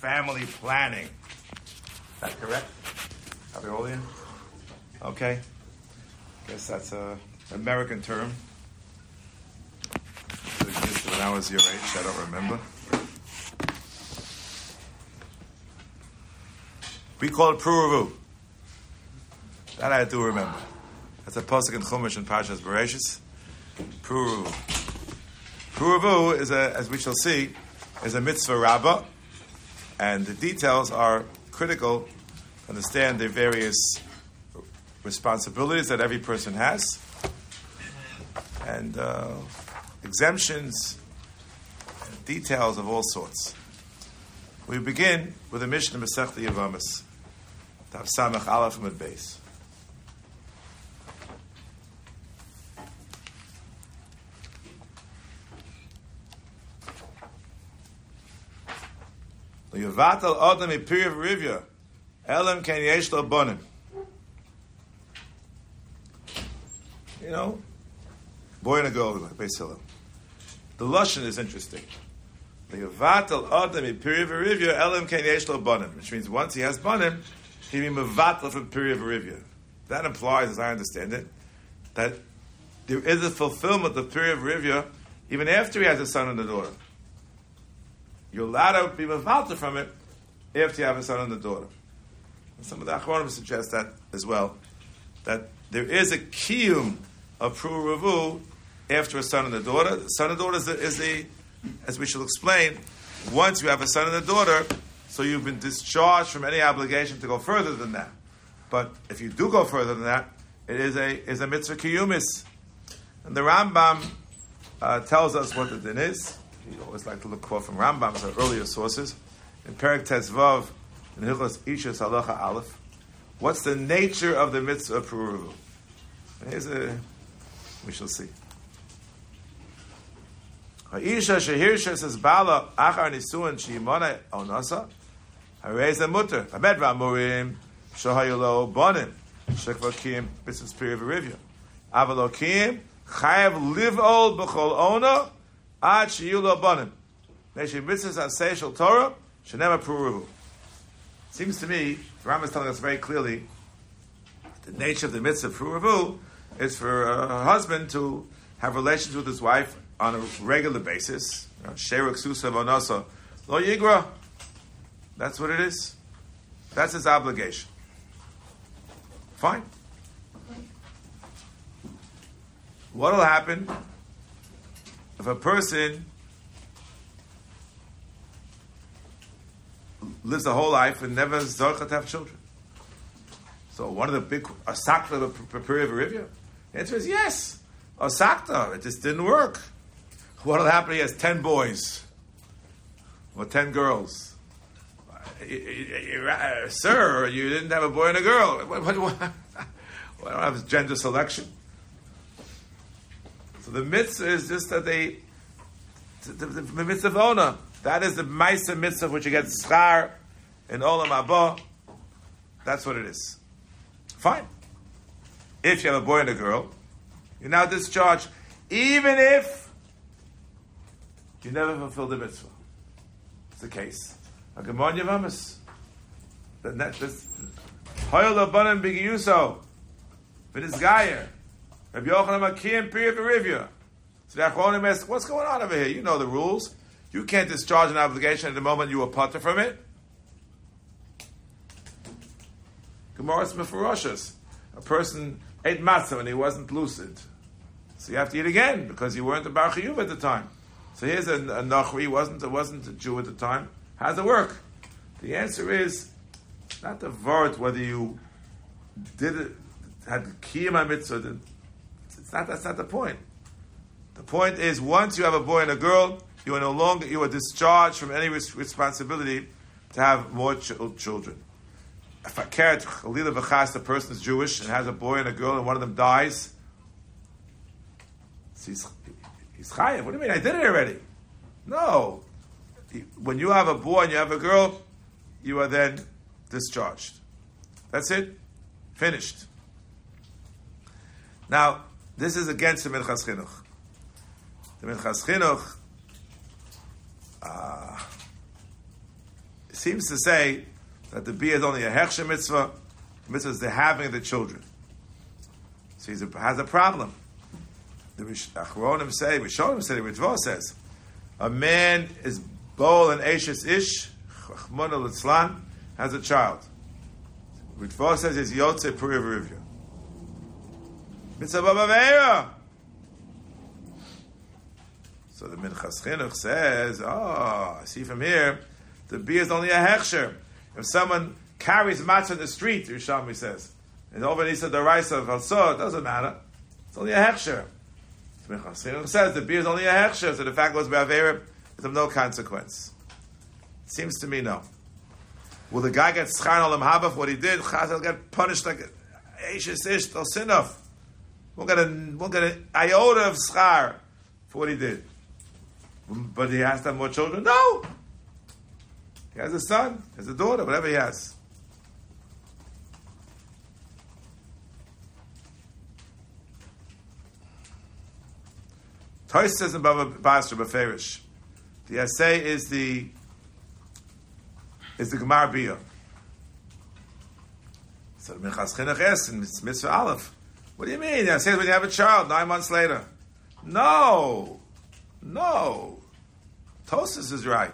family planning. Is that correct? Aviolian? Okay. Guess that's a American term. When I was your age. I don't remember. We call it Pruruvu. That I do remember. That's a pasuk in Chumash and Parshas Bereshis. Pruruvu. Pruruvu is a, as we shall see, is a mitzvah rabbah, and the details are critical to understand the various responsibilities that every person has, and uh, exemptions, details of all sorts. We begin with a mission of Masechta Yavamas, Tav Samach Aleph Mid Beis. Yavatal Adam Ipiriv Rivya, Elam Ken Yesh Bonim. You know, boy and a girl, Hillel. The Lashon is interesting. The Yavatal Adam Ipiriv Rivya, Elam Ken Yesh Bonim, which means once he has Bonim, he be Mavatal from Piriv Rivya. That implies, as I understand it, that there is a fulfillment of Piriv Rivya even after he has a son and a daughter. You're allowed to be mavalta from it after you have a son and a daughter. And some of the Achronim suggest that as well, that there is a kiyum of Pru Ravu after a son and a daughter. The son and daughter is the, is as we shall explain, once you have a son and a daughter, so you've been discharged from any obligation to go further than that. But if you do go further than that, it is a is a mitzvah kiyumis. And the Rambam uh, tells us what the din is. You always like to look quote from Rambam, so earlier sources. In Perik Tezvav, in Hilchos Ishas Halacha Aleph, what's the nature of the mitzvah of Puruvu? Here's a, we shall see. Ha'isha shehirsha says Bala achar nisuan shiyimona onasa harei mutter hamed v'amurim bonim shekvakim mitzvahs period review avalokim chayav live old b'chol ona ad sheyulo bonim neshi mitzvahs asay shel Torah shenema puruvu seems to me the Rambam is telling us very clearly the nature of the mitzvah of puruvu is for a husband to have relations with his wife on a regular basis. Sheruk Susa Vonasa. Lo Yigra. That's what it is. That's his obligation. Fine. What will happen if a person lives a whole life and never zarcha to have children? So one of the big asakta of Period Rivia? The answer is yes. Asakta. It just didn't work. What'll happen? He has ten boys or ten girls. Sir, you didn't have a boy and a girl. I don't have gender selection. The mitzvah is just that they, the, the, the mitzvah of ona. That is the Maisa mitzvah which you get schar in Olam Haba. That's what it is. Fine. If you have a boy and a girl, you're now discharged, even if you never fulfilled the mitzvah. It's the case. A Gemon Yavamas. Hoyel Abanim Bigiyuso. But it's Gayer. Rabbi Yochanan Makim Period Rivia. So the Achronim ask, what's going on over here? You know the rules. You can't discharge an obligation at the moment you were putter from it. Gemara's Mefaroshes. A person ate matzah and he wasn't lucid. So you have to eat again because you weren't a Bar at the time. So here's a, a Nachri, wasn't, wasn't a Jew at the time. How does it work? The answer is not the vort whether you did it, had kiyam mitzvah. It's not, that's not the point. The point is once you have a boy and a girl, you are no longer, you are discharged from any res- responsibility to have more ch- children. If a I care, the person is Jewish and has a boy and a girl and one of them dies, he's, he's chayav. What do you mean? I did it already. No. When you have a boy and you have a girl, you are then discharged. That's it. Finished. Now, this is against the Minchas Chinuch. The Minchas Chinuch uh, seems to say that the bia is only a hechsher mitzvah. The mitzvah is the having of the children. So he has a problem. The Achronim say, Rishonim say, the says, a man is bol and ashes ish, chachmon al has a child. Ritva says he's yotze v'rivya. So the Minchas Chinuch says, oh, I see from here, the beer is only a hechsher. If someone carries matzah in the street, Rishami says, and over Nisa the rice of Halsor, it doesn't matter. It's only a hechsher. Minchas Chinuch says the beer is only a hechsher, so the fact goes by Avera is of no consequence. It seems to me no. Will the guy get schar olam haba for what he did? Chazal get punished like Ashes ish sinov. We'll get a we'll get an iota of schar for what he did. But he has to have more children? No! He has a son, has a daughter, whatever he has. Toys says in Baba Basra Beferish. The essay is the is the Gemara Bia. So Minchas Chinuch asks in Mitzvah Aleph, what do you mean? Essay is when you have a child, nine months later. No! No! Tosis is right.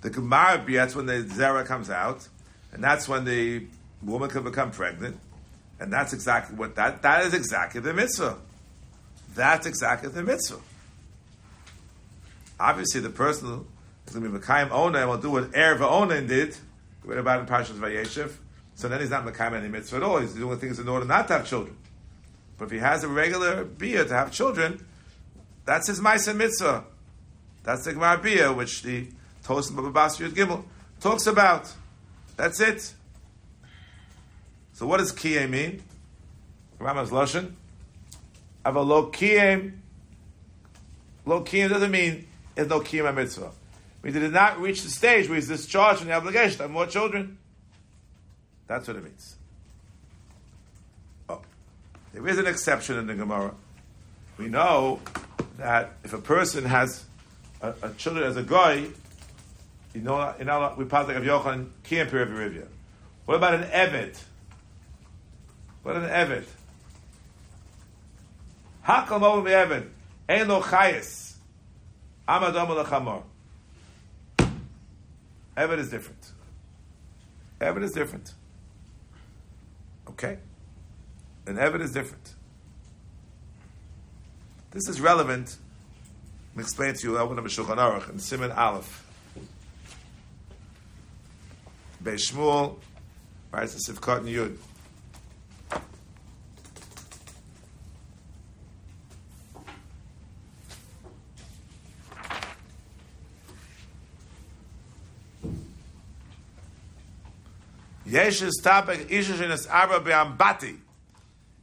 The Gemara, that's when the Zera comes out, and that's when the woman can become pregnant, and that's exactly what that that is exactly the mitzvah. That's exactly the mitzvah. Obviously, the person is going to be Mekayim Ona and will do what Er Onan did. Read about in Parshas Vayeshev. So then he's not Mekayim any mitzvah at all. He's doing things in order not to have children. But if he has a regular bia to have children, that's his Maisa mitzvah. That's the Gemara Bia, which the Tosim Babas Yud Gimel talks about. That's it. So what does kiyem mean? Rama's Lashon. Have a lo kiyem. Lo kiyem doesn't mean there's no kiyem mitzvah. I mean, did not reach the stage where he's discharged from the obligation to have more children. That's what it means. There is an exception in the Gemara. We know that if a person has a, a children as a guy, you know, you know, we pass like of Yochanan can't. What about an Evet? What an Evet? Hakal Movam Evet. Ein lo chayes. Amadam lechamor. Evet is different. Evet is different. Okay? And heaven is different. This is relevant. I'm explain to you. I want to Shulchan Aruch and Simon Aleph. Beis Shmuel, writes a Sivkot and Yud. Yesh is topic Ishish in Abra Be'ambati.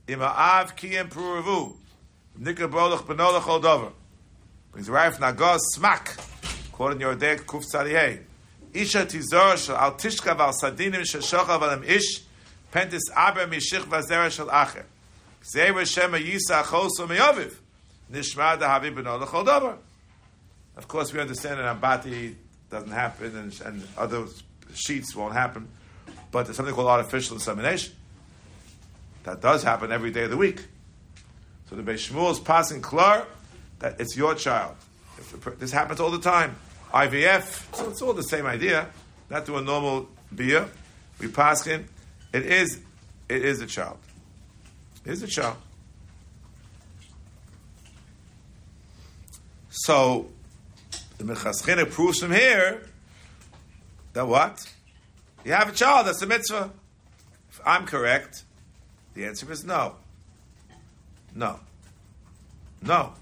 Ima'av kiyem puravu. Nikra bolach benoloch oldover. Brings Raif Nagos smak. Quoted in Yordek Kuf Tzadihei. Isha tizor shal al tishka val sadinim shal shocha ish. Pentis aber mishich vazera shal acher. Zera shema yisa achosu meyoviv. Nishma dahavi benoloch oldover. Of course, we understand that Ambati doesn't happen and, and other sheets won't happen, but there's something called artificial insemination. That does happen every day of the week. So the Beis Shmuel is passing klar that it's your child. this happens all the time. IVF, so it's all the same idea. Not to a normal beer. We pass him. It is, it is a child. It is a child. So the Mechaschina proves from here that what? You have a child, that's a mitzvah. If I'm correct, the answer is no. No. No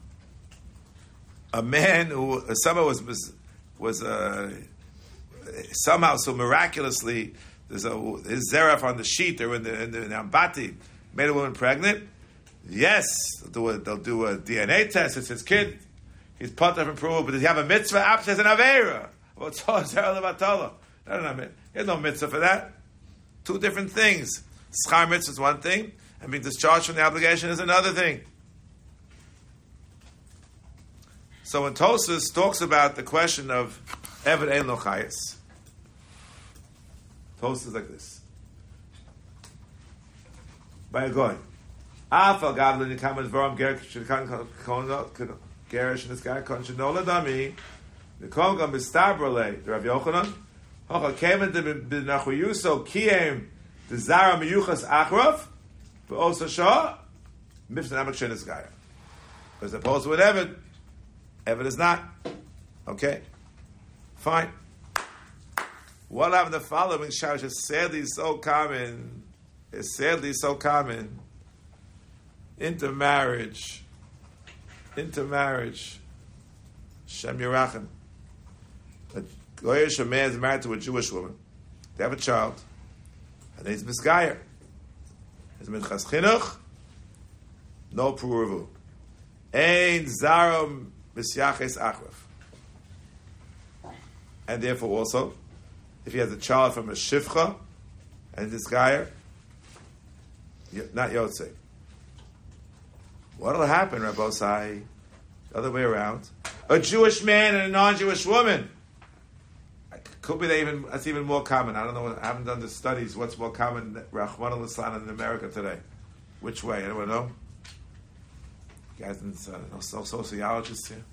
a man who somehow was was, was uh, somehow so miraculously there's a his zeraf on the sheet or in the in the, ambati made a woman pregnant. Yes, they'll do a, they'll do a DNA test. It's his kid. He's up and prove, but does he have a mitzvah? Abshes an avera. No, no, no. He has no mitzvah for that. Two different things. Schar is one thing, and being discharged from the obligation is another thing. So when Tosus talks about the question of Eved Ein Lochayis, Toast is like this. By a goy. Afal gavlin yikamet voram gerish this guy kon shnola dami. The kon gam bistabrole. The Rav Yochanan. Hocha kemen de benachuyuso kiem the zara miyuchas achrov. But also shah miftan amak shenis guy. As opposed to with Evid, Evid is not. Okay, fine. What happened the following Shalosh is sadly so common, is sadly so common intermarriage, intermarriage, Shem Yerachim. A Goyish man is married to a Jewish woman. They have a child. And he's Misgayer. He's Minchas Chinuch, no Puruvu. Ein Zarom Misyaches Achraf. And therefore also, if he has a child from a Shivcha, and this guy, not Yotzei. What will happen, Rabbosai? The other way around. A Jewish man and a non-Jewish woman. Could be that even that's even more common. I don't know. I haven't done the studies. What's more common, Rahman al in America today? Which way? Anyone know? You guys, uh, no sociologists here.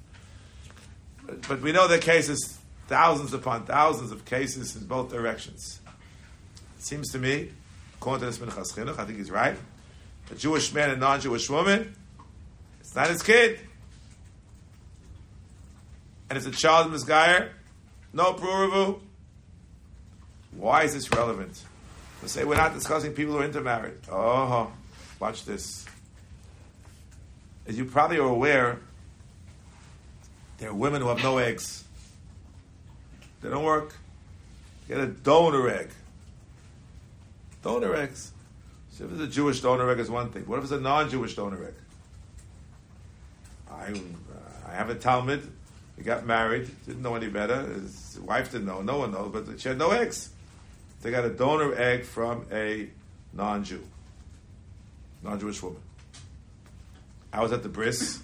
But, but we know there are cases, thousands upon thousands of cases in both directions. It seems to me, according to this Minchas I think he's right. A Jewish man and non-Jewish woman, it's not his kid. And it's a child Misgayer, no Pruruvu. Why is this relevant? We say we're not discussing people who are intermarried. Oh, watch this. As you probably are aware, there are women who have no eggs. They don't work. Get a donor egg. Donor eggs. So if it's a Jewish donor egg, is one thing. What if it's a non-Jewish donor egg? I, I have a Talmud he got married, didn't know any better. His wife didn't know, no one knows, but she had no eggs. They got a donor egg from a non Jew, non Jewish woman. I was at the bris,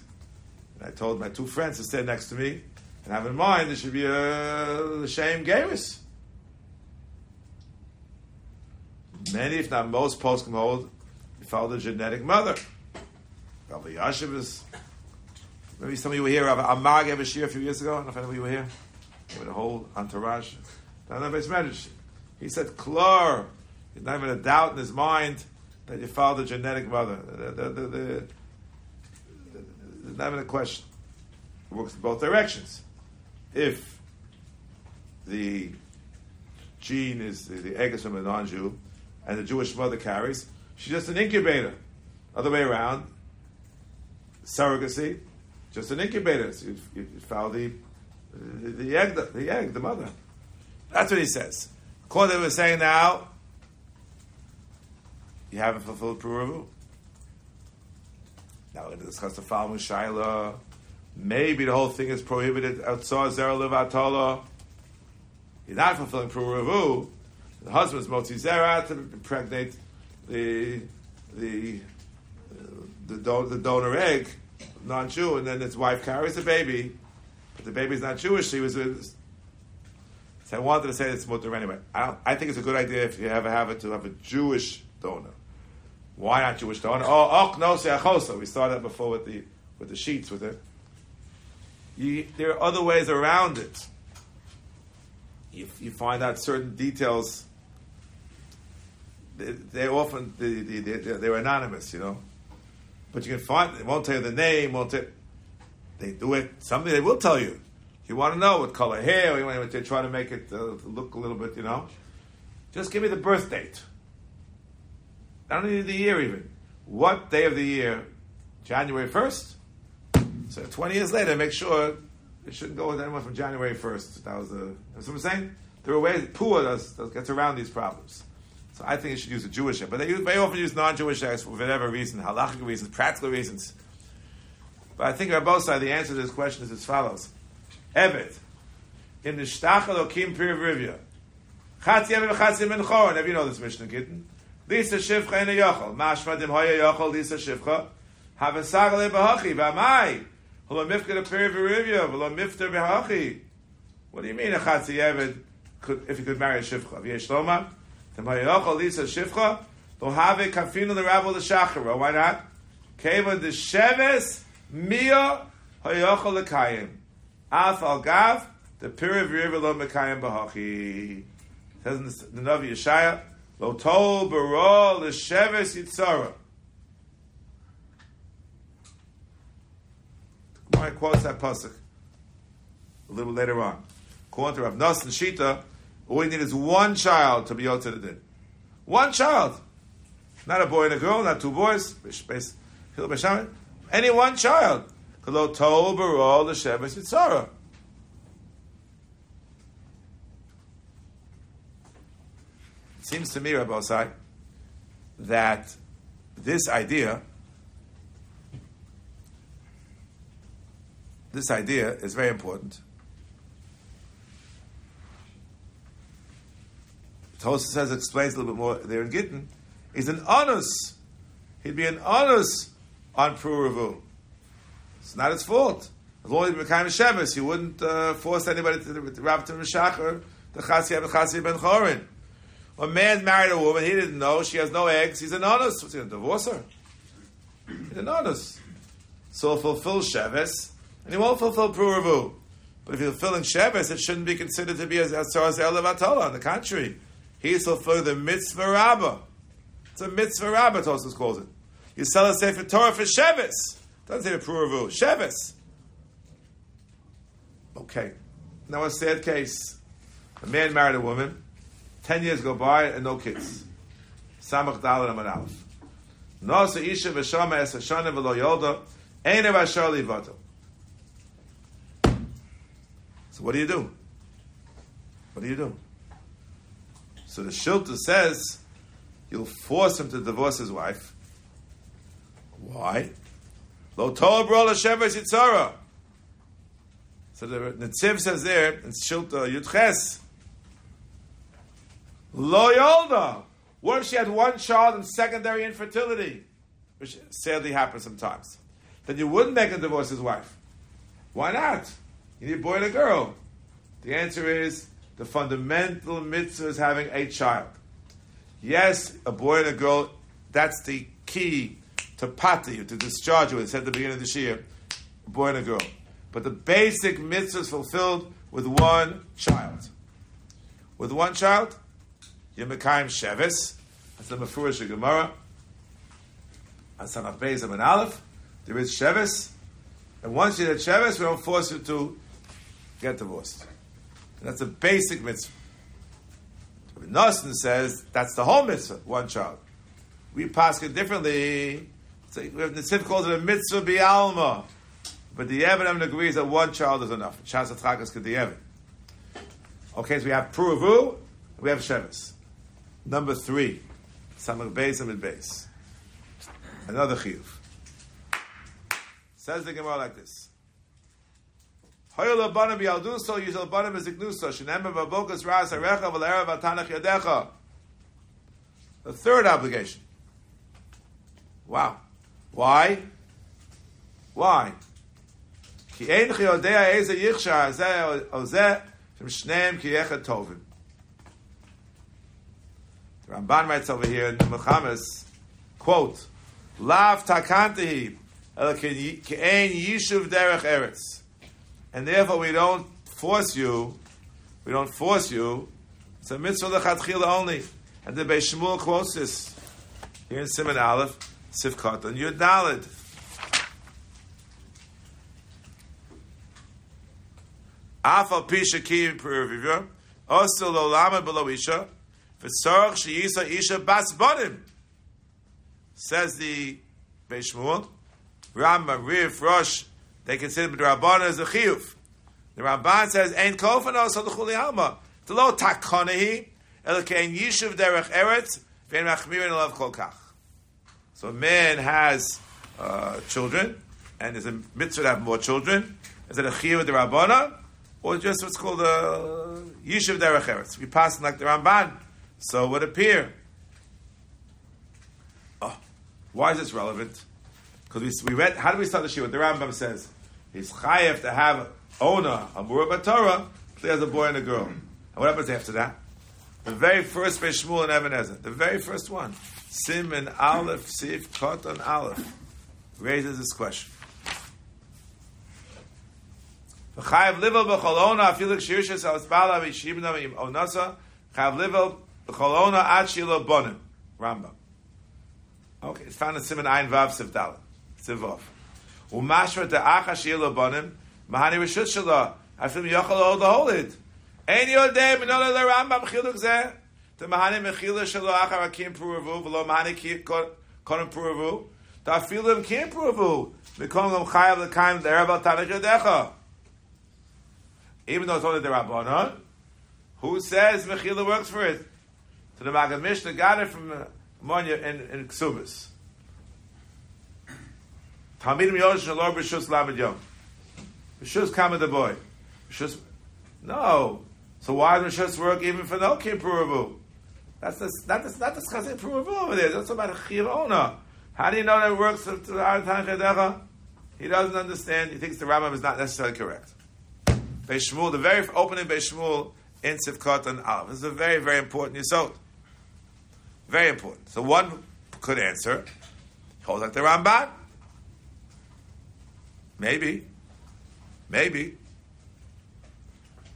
and I told my two friends to stand next to me and have in mind there should be a shame Gavis. Many, if not most, post hold you follow the genetic mother. Rabbi Yashiv is Maybe some of you were here. Amar gave a shir a few years ago. I don't know if any of you were here. With a whole entourage. He said, Klor. He's not even a doubt in his mind that you follow the genetic mother. The, the, the, the, there's not even a question. It works in both directions. If the gene is the, egg is from a non-Jew, and the Jewish mother carries, she's just an incubator. Other way around, surrogacy, just an incubator. You, foul the, the, the, egg, the, the, egg, the mother. That's what he says. To we're saying now, you haven't fulfilled Puruvu. Now we're going to discuss the following Shaila. Maybe the whole thing is prohibited outside Zera Levatala. You're not fulfilling Puruvu. The husband's Motzi Zera to impregnate the the uh, the, the donor egg non-Jew, and then his wife carries the baby, but the baby's not Jewish. She was. So I wanted to say it's mutter anyway. I, I, think it's a good idea if you ever have it to have a Jewish donor. Why not Jewish donor? Oh, oh no, seachosa. We started before with the with the sheets with it. You, there are other ways around it. You, you find out certain details. They, they often they, they, they're anonymous, you know. But you can find, they won't tell you the name, won't tell, they do it, something they will tell you. You want to know what color hair, or you want to try to make it uh, look a little bit, you know. Just give me the birth date. I don't need the year even. What day of the year? January 1st? So 20 years later, make sure it shouldn't go with anyone from January 1st. That was the, that's what I'm saying? There are ways, Pua does, does, gets around these problems. So I think you should use a Jewish egg. But they very often use non-Jewish eggs for whatever reason, halachic reasons, practical reasons. But I think on both sides, the answer to this question is as follows. Evet. In the Shtachel Okim Pirivrivya. Chatzi Eved Chatzi Ben Chor. Never you know this Mishnah Kitten. Lisa Shivcha in a Yochel. Mashma Dim Hoya Yochel Lisa Shivcha. Have a Sagale Bahachi. Vamai. Hula Mifka to Pirivrivya. Hula Mifta Bahachi. What do you mean a Chatzi Eved could, if he could marry a Shivcha? V'yesh Loma. Temayochol Lisa Shifcha, lo have kafinu the rabbi the shachara. Why not? Keva the sheves mia hayochol lekayim. Af al gav the piriv river lo mekayim bahachi. Says in the Navi Yeshaya, lo tol barol the sheves yitzara. Why quotes that pasuk a little later on. According to Rav and Shita, all we need is one child to be to the din. One child. Not a boy and a girl, not two boys. Any one child. It seems to me, Rabbi Osai, that this idea, this idea is very important. Tosa says it explains a little bit more there in Gittin. He's an honest. He'd be an honest on Puravu. It's not his fault. As long as he became a Shevis, he wouldn't uh, force anybody to, wrap to Meshachar, the Chasi Chasi ben Chorin. A man married a woman, he didn't know, she has no eggs, he's an honest. What's he going to divorce her? He's an honest. So he'll fulfill Shevis, and he won't fulfill Puravu. But if you're fulfilling Shevis, it shouldn't be considered to be as far as Elevatola. On the contrary, he's fulfilling the mitzvah rabbah. It's a mitzvah rabbah, Tosus calls it. You sell a Sefer Torah for Shevis. Doesn't say for Puravu. Shevis. Okay. Now a sad case. A man married a woman. Ten years go by and no kids. Samach Dalet Amad Aleph. Nosa Isha V'Shama Es Hashana V'Lo Yolda Eine V'Ashar Livato. So what do you do? What do you do? So the Shilta says you'll force him to divorce his wife. Why? Lo Torah Bro L'Sheves So the Netziv says there in Shilta Yudches, Lo Yolda. What if she had one child and secondary infertility, which sadly happens sometimes? Then you wouldn't make him divorce his wife. Why not? You need a boy and a girl. The answer is the fundamental mitzvah is having a child. Yes, a boy and a girl, that's the key to you, to discharge you. It said at the beginning of this year, a boy and a girl. But the basic mitzvah is fulfilled with one child. With one child, Yemekayim Shevis, that's the Mefurish Gemara, and Sanach Beis and Aleph, there is Shevis, and once you have Shevis, we don't force you to get divorced. That's a basic mitzvah. Nosson says that's the whole mitzvah, one child. We pass it differently. So we have calls it a mitzvah bi'alma. But the Evan agrees that one child is enough. Shas Atchakas the Evan. Okay, so we have Puravu, we have Shevis. Number three, Samach Beis and Beis. Another chiyuv. Says the Gemara like this. Hoyel abanim yalduso yishal abanim eziknuso shenemem v'avokas ras harecha v'le'erev atanach yadecha. The third obligation. Wow. Why? Why? Ki ein chi odea eze yichsha azeh ozeh shem shneim ki yechet tovim. The Ramban writes over here in the Muhammad's quote, Lav takantehi, el ki ein yishuv derech eretz. And therefore we don't force you, we don't force you, it's a mitzvah lechatchila only. And the Beis Shmuel quotes this here in Simon Aleph, Sivkot, and Yud Daled. Afal pisha kiyim perivivya, also lo lama below isha, v'tzorach sheyisa isha bas bonim. Says the Beis Shmuel, Rambam, Riv, Rosh, they consider the Rabban as a chiyuv. The Ramban says, "Ein kofanos haluchuli alma." The lo takonehi el kein yishuv derech eretz vein machmirin alav kol kach. So a man has uh, children, and there's a mitzvah to have more children. Is it a chiyuv the Rabbana, or just what's called a yishuv derech eretz? We pass like the Ramban, so it would appear. Oh, why is this relevant? Because we, we read. How do we start the shiur? The Rambam says he's chayev to have owner a murah Torah, he has a boy and a girl. And what happens after that? The very first Shmuel and Even HaEzer, the very first one, Sim and Aleph, Sif, Koton, Aleph, raises this question. Chayav livel b'cholona afilik shirshas al-spala v'yishibna onasa oh, chayav livel b'cholona ad shilo bonim. Rambam. Okay, it's found in Simon Ein Vav Siv Dalet. Umashra te'acha shilo bonim mahani rishut shalo afim yochel ol the Ein yodei minole le Rambam chiluk zeh the mahani mechila shalo achar akim puravu v'lo mahani konim puravu ta'afilim kim puravu Mikom gam chayav l'kaim d'erav al-tanach yodecha even though it's only the Rabbanon, who says Mechila works for it? So the Maggid Mishnah got it from uh, Monya in, in Ksubis. Talmidim Yosh Shalor B'Shus Lamed Yom. B'Shus Kama the boy. B'Shus, no. So why does B'Shus work even for no Kippuravu? That's the, not the, not the Chazin Puravu over there. That's about a Chir Ona. How do you know that it works to the Aratan Chedecha? He doesn't understand. He thinks the Rambam is not necessarily correct. Beis Shmuel, the very opening Beis Shmuel in Sivkot and Aleph. This is a very, very important Yisod. Very important. So one could answer, holds like the Ramban. Maybe. Maybe.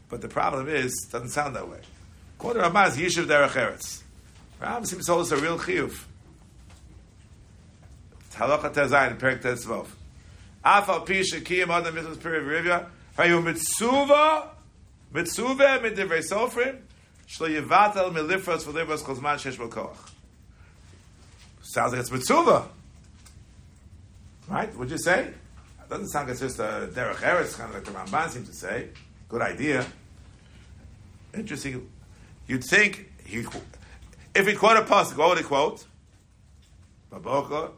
But the problem is, it doesn't sound that way. According to Ramban, is Yishuv Derech Eretz. Ramban seems to us a real chiyuv. Halacha Tezayin, Perik Tetzvov. Afal Pisha Kiyam Adam Mitzvah Piri Rivya, Hayu mitzuva, mitzuva mit sofrim, shlo yivatel milifras v'livras kozman shesh koach. Sounds like it's mitzuva. Right? What'd you say? Doesn't sound like it's just a derech eretz, kind of like the Ramban seems to say. Good idea. Interesting. You'd think he, if he quote a pasuk, what would he quote? Baboka,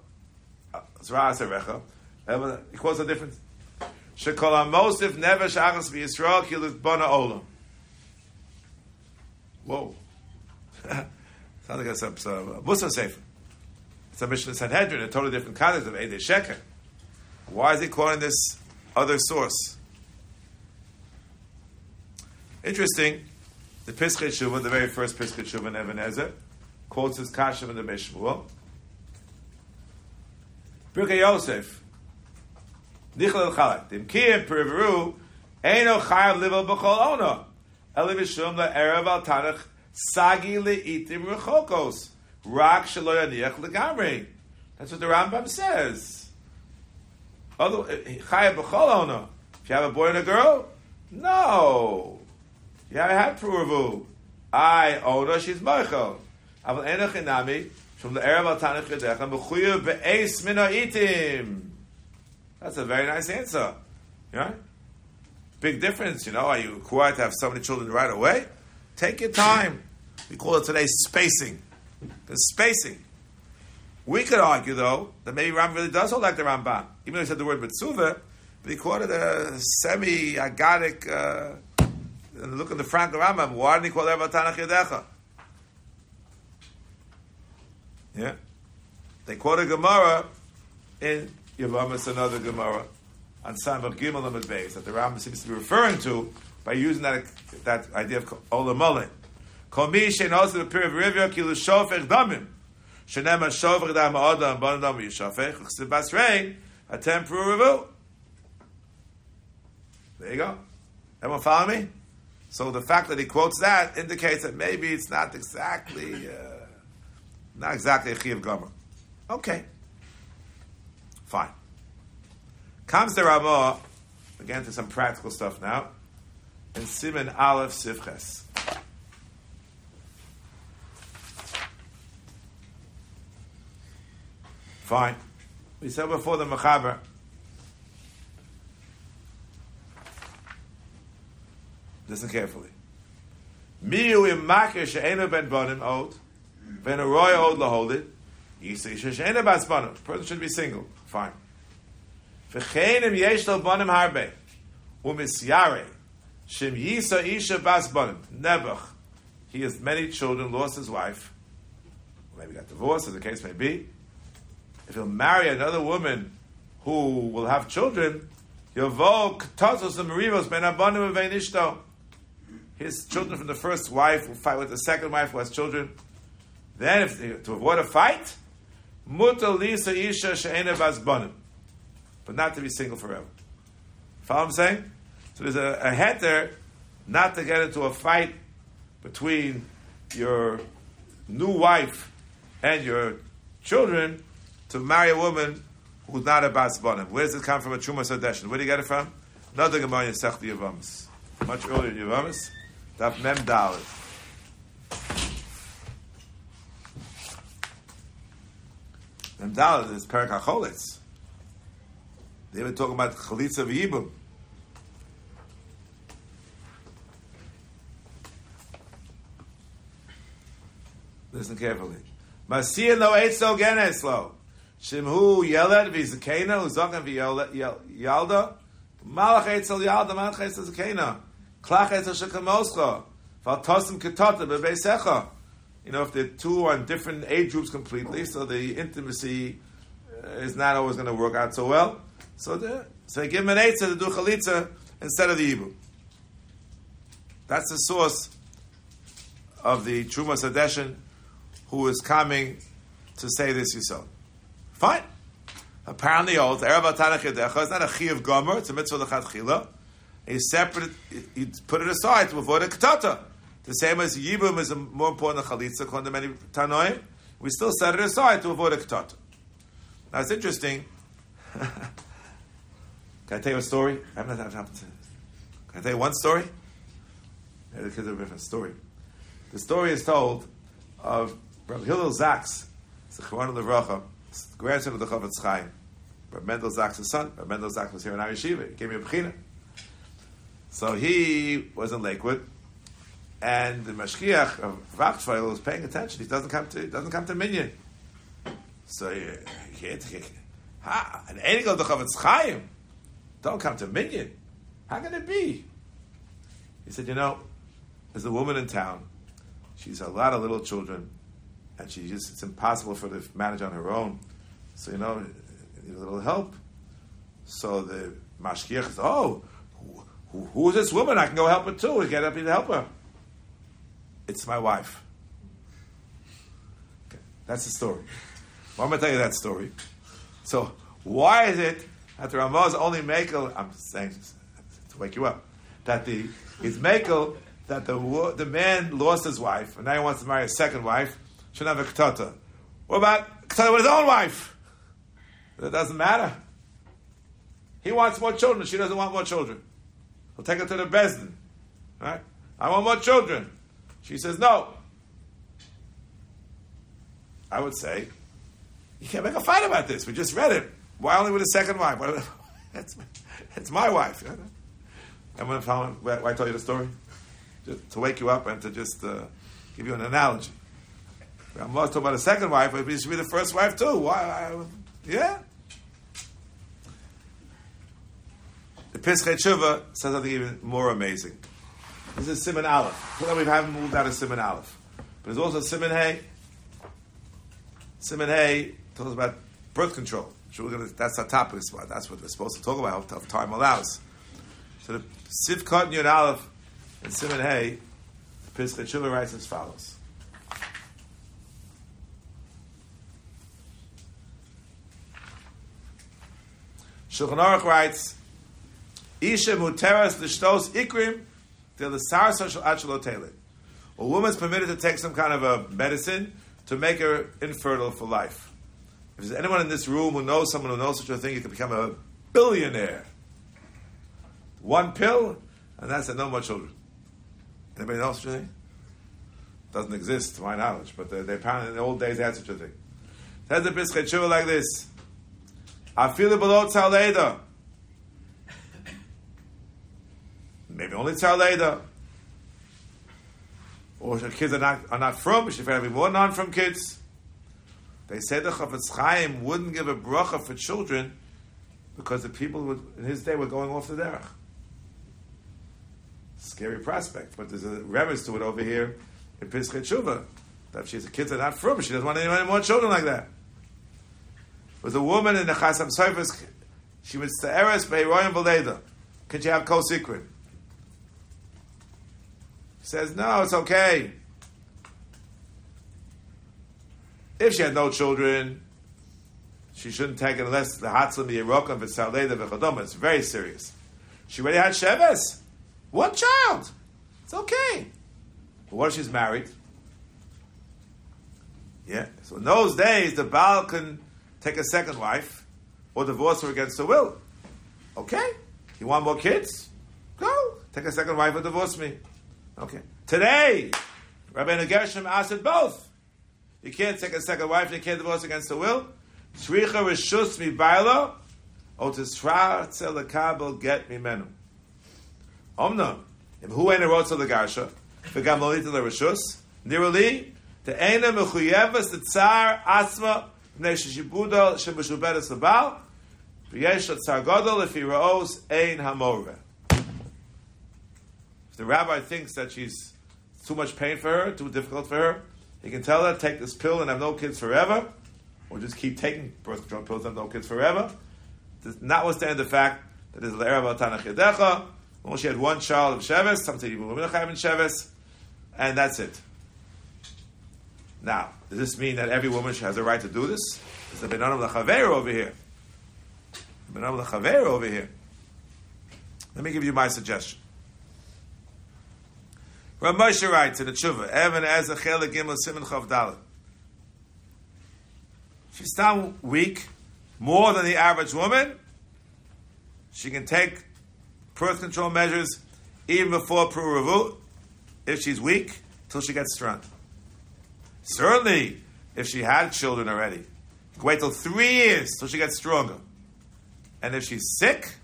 Zra Serecha. He quotes a different Shekol Amosif never shachas v'Yisrael kilut bana olam. Whoa. Sounds like a, a, a Musa Sefer. It's a Mishnah Sanhedrin, a totally different context of Eidei Sheker. Why is he quoting this other source? Interesting. The Pischei Shuvah, the very first Pischei Shuvah in Even HaEzer, quotes his Kashav in the Mishmuel. Birkei Yosef, Nichlel Chalak. Tim Kiyim Periveru, Eino Chayav Livel B'chol Ono. Eli Vishum Le'erev Al Tanach, Sagi Le'itim Rechokos. Rak Shelo Yaniach Legamri. That's what the Rambam says. Although, Chayav B'chol Ono. If you have a boy and a girl, no. You haven't had Periveru. I, Ono, she's Moichel. Aval from the Erev Al Tanach Yedecha. That's a very nice answer. Yeah? Big difference, you know. Are you required to have so many children right away? Take your time. We call it today spacing. The spacing. We could argue, though, that maybe Ram really does hold like the Ramban. Even though he said the word Mitsuva, but he it a semi-agadic, uh, look at the Frank Rambam, why didn't he call it Tanach Yedecha? Yeah? They quote a Gemara in Yavamas another Gemara on Samach Gimel Amid Beis that the Rambam seems to be referring to by using that that idea of Olam. Kol mi shein also the period of Rivya ki l'shofech damim. Shenem ha-shofech dam ha'odam bon dam yishofech chsiv basrei atem pru There you go. Everyone follow me? So the fact that he quotes that indicates that maybe it's not exactly, uh, not exactly a chiv gomer. Okay. Fine. Comes the Ramah, again to some practical stuff now, in Simon Aleph Sivches. Fine. We said before the Mechaber, listen carefully. Miu im makir she'enu ben bonim od, ben a roy od laholdit, yisei she'enu bas bonim. Person should be single. Fine. V'cheinem yesh lo bonim harbe. Umisyare. Shem yisa isha bas bonim. Nebuch. He has many children, lost his wife. Maybe got divorced, as the case may be. If he'll marry another woman who will have children, his children from the first wife will fight with the second wife who has children. Then, if to avoid a fight, but not to be single forever. Follow what I'm saying? So there's a, a heter not to get into a fight between your new wife and your children to marry a woman who's not a bas banim. Where does it come from? A Trumas Hadeshen. Where do you get it from? Another Gemara in Sechti Yavamis. Much earlier in Yavamis. Daf Mem Dalit. Mem Dalit is Perak. They were talking about Chalitza V'Yibum. Listen carefully. Masir lo etzo geneslo. Shimhu yeled v'zakena uzaken v'yalda. Malach etzel yalda malach etzel zakena. Klach etzel shekamoscha. Valtosim ketota bebesecha. You know, if the two in different age groups completely, so the intimacy uh, is not always going to work out so well. So, so they give him an eitzah to do chalitza instead of the ibu. That's the source of the Trumas Hadeshen who is coming to say this yourself. Fine. Apparently, oh, old Erev Atanachidecha is not a chi of gomer; it's a mitzvah lechat chila. He separate, he put it aside to avoid a katata. The same as yibum is more important than chalitza, according to many tanoim. We still set it aside to avoid a katata. Now it's interesting. Can I tell you a story? I haven't had time to. Can I tell you one story? Because of a different story. The story is told of Rabbi Hillel Zaks, Zichron Levracha, grandson of the Chofetz Chaim. Rabbi Mendel Zaks' son. Rabbi Mendel Zaks was here in our yeshiva. He gave me a bechina. So he was in Lakewood, and the mashkiach of Vachfeil was paying attention. He doesn't come to doesn't come to Minyan. So ha, an angel of the Chofetz Chaim don't come to Minyan. How can it be? He said, you know, there's a woman in town. She's a lot of little children and she just it's impossible for her to manage on her own. So you know, need a little help. So the mashkiach says, "Oh, who, who is this woman? I can go help her too. Get up to help her. It's my wife." Okay, that's the story. Well, I'm to tell you that story. So why is it that the Ramaz only makel? I'm saying to wake you up that the is makel that the the man lost his wife and now he wants to marry a second wife should have a ktata. What about ktata with his own wife? That doesn't matter. He wants more children. She doesn't want more children. He'll take her to the Besdin. Right? I want more children. She says no. I would say, you can't make a fight about this. We just read it. Why only with a second wife? That's, it's my wife. I'm going to tell I tell you the story? Just to wake you up and to just uh, give you an analogy. I'm not talking about a second wife, but it should be the first wife too. Why? I, yeah. The Pischei Tshuva says something even more amazing. This is Simon Aleph. Well, we haven't moved out of Simon Aleph. But there's also Simon Hay. Simon Hay talks about birth control. So gonna, that's our topic. That's what we're supposed to talk about if time allows. So the Sivkot Yud Aleph and Simon Hay, Pischei Tshuva writes as follows. Shulchan Aruch writes, Isha muteras l'shtos ikrim till the sarsa shel A woman is permitted to take some kind of a medicine to make her infertile for life. If there's anyone in this room who knows someone who knows such a thing, you can become a billionaire. One pill, and that's it, no more children. Anybody know such a thing? Doesn't exist, to my knowledge, but they, they apparently in the old days had such a thing. Says the Pischei like this. Afilu below tzaleda. Maybe only tzaleda. Or the kids are not, are not from, should be more non from kids. They said the Chofetz Chaim wouldn't give a bracha for children because the people would, in his day were going off the derech. Scary prospect, but there's a reference to it over here in Pischei Tshuva that if she's kids are not from, she doesn't want any more children like that was a woman in the Chasam Soifers, she was Ta'eres Be'eroyim V'leda. Could you have co secret? Says, no, it's okay. If she had no children, she shouldn't take it unless the Hatzim Yerokim V'Saleda V'Chodom. It's very serious. She already had Sheves. One child. It's okay. But what if she's married? Yeah. So in those days, the Baal can take a second wife or divorce her against her will. Okay. You want more kids? Go. Take a second wife or divorce me. Okay. Today, Rabbi Gershom asked both. You can't take a second wife you can't divorce against the will. Tzricha rishus mi bailo, o tisratze lekabel get mimenu. Omna, im hu ene rotza legarsha, v'gam lo lita lerishus, nirali, te ene mechuyevas the tsar asma, b'nei shishibudal shemeshubedes lebal, v'yesh tsar godol if he ro'os ein hamoreh. If the rabbi thinks that she's too much pain for her, too difficult for her, he can tell her, take this pill and have no kids forever, or just keep taking birth control pills and have no kids forever. Notwithstanding the fact that it's L'Erev Tanach Yedecha, when she had one child of Sheves, something even women in Sheves, and that's it. Now, does this mean that every woman has a right to do this? Is the Benanam Lachaver over here? Benanam Lachaver over here. Let me give you my suggestion. Rav Moshe writes in the Tshuva, Even HaEzer Chele Gimel Simon Chav Dalet. She's down weak, more than the average woman. She can take birth control measures even before Puravu, if she's weak, till she gets strong. Certainly, if she had children already, wait till three years till she gets stronger. And if she's sick,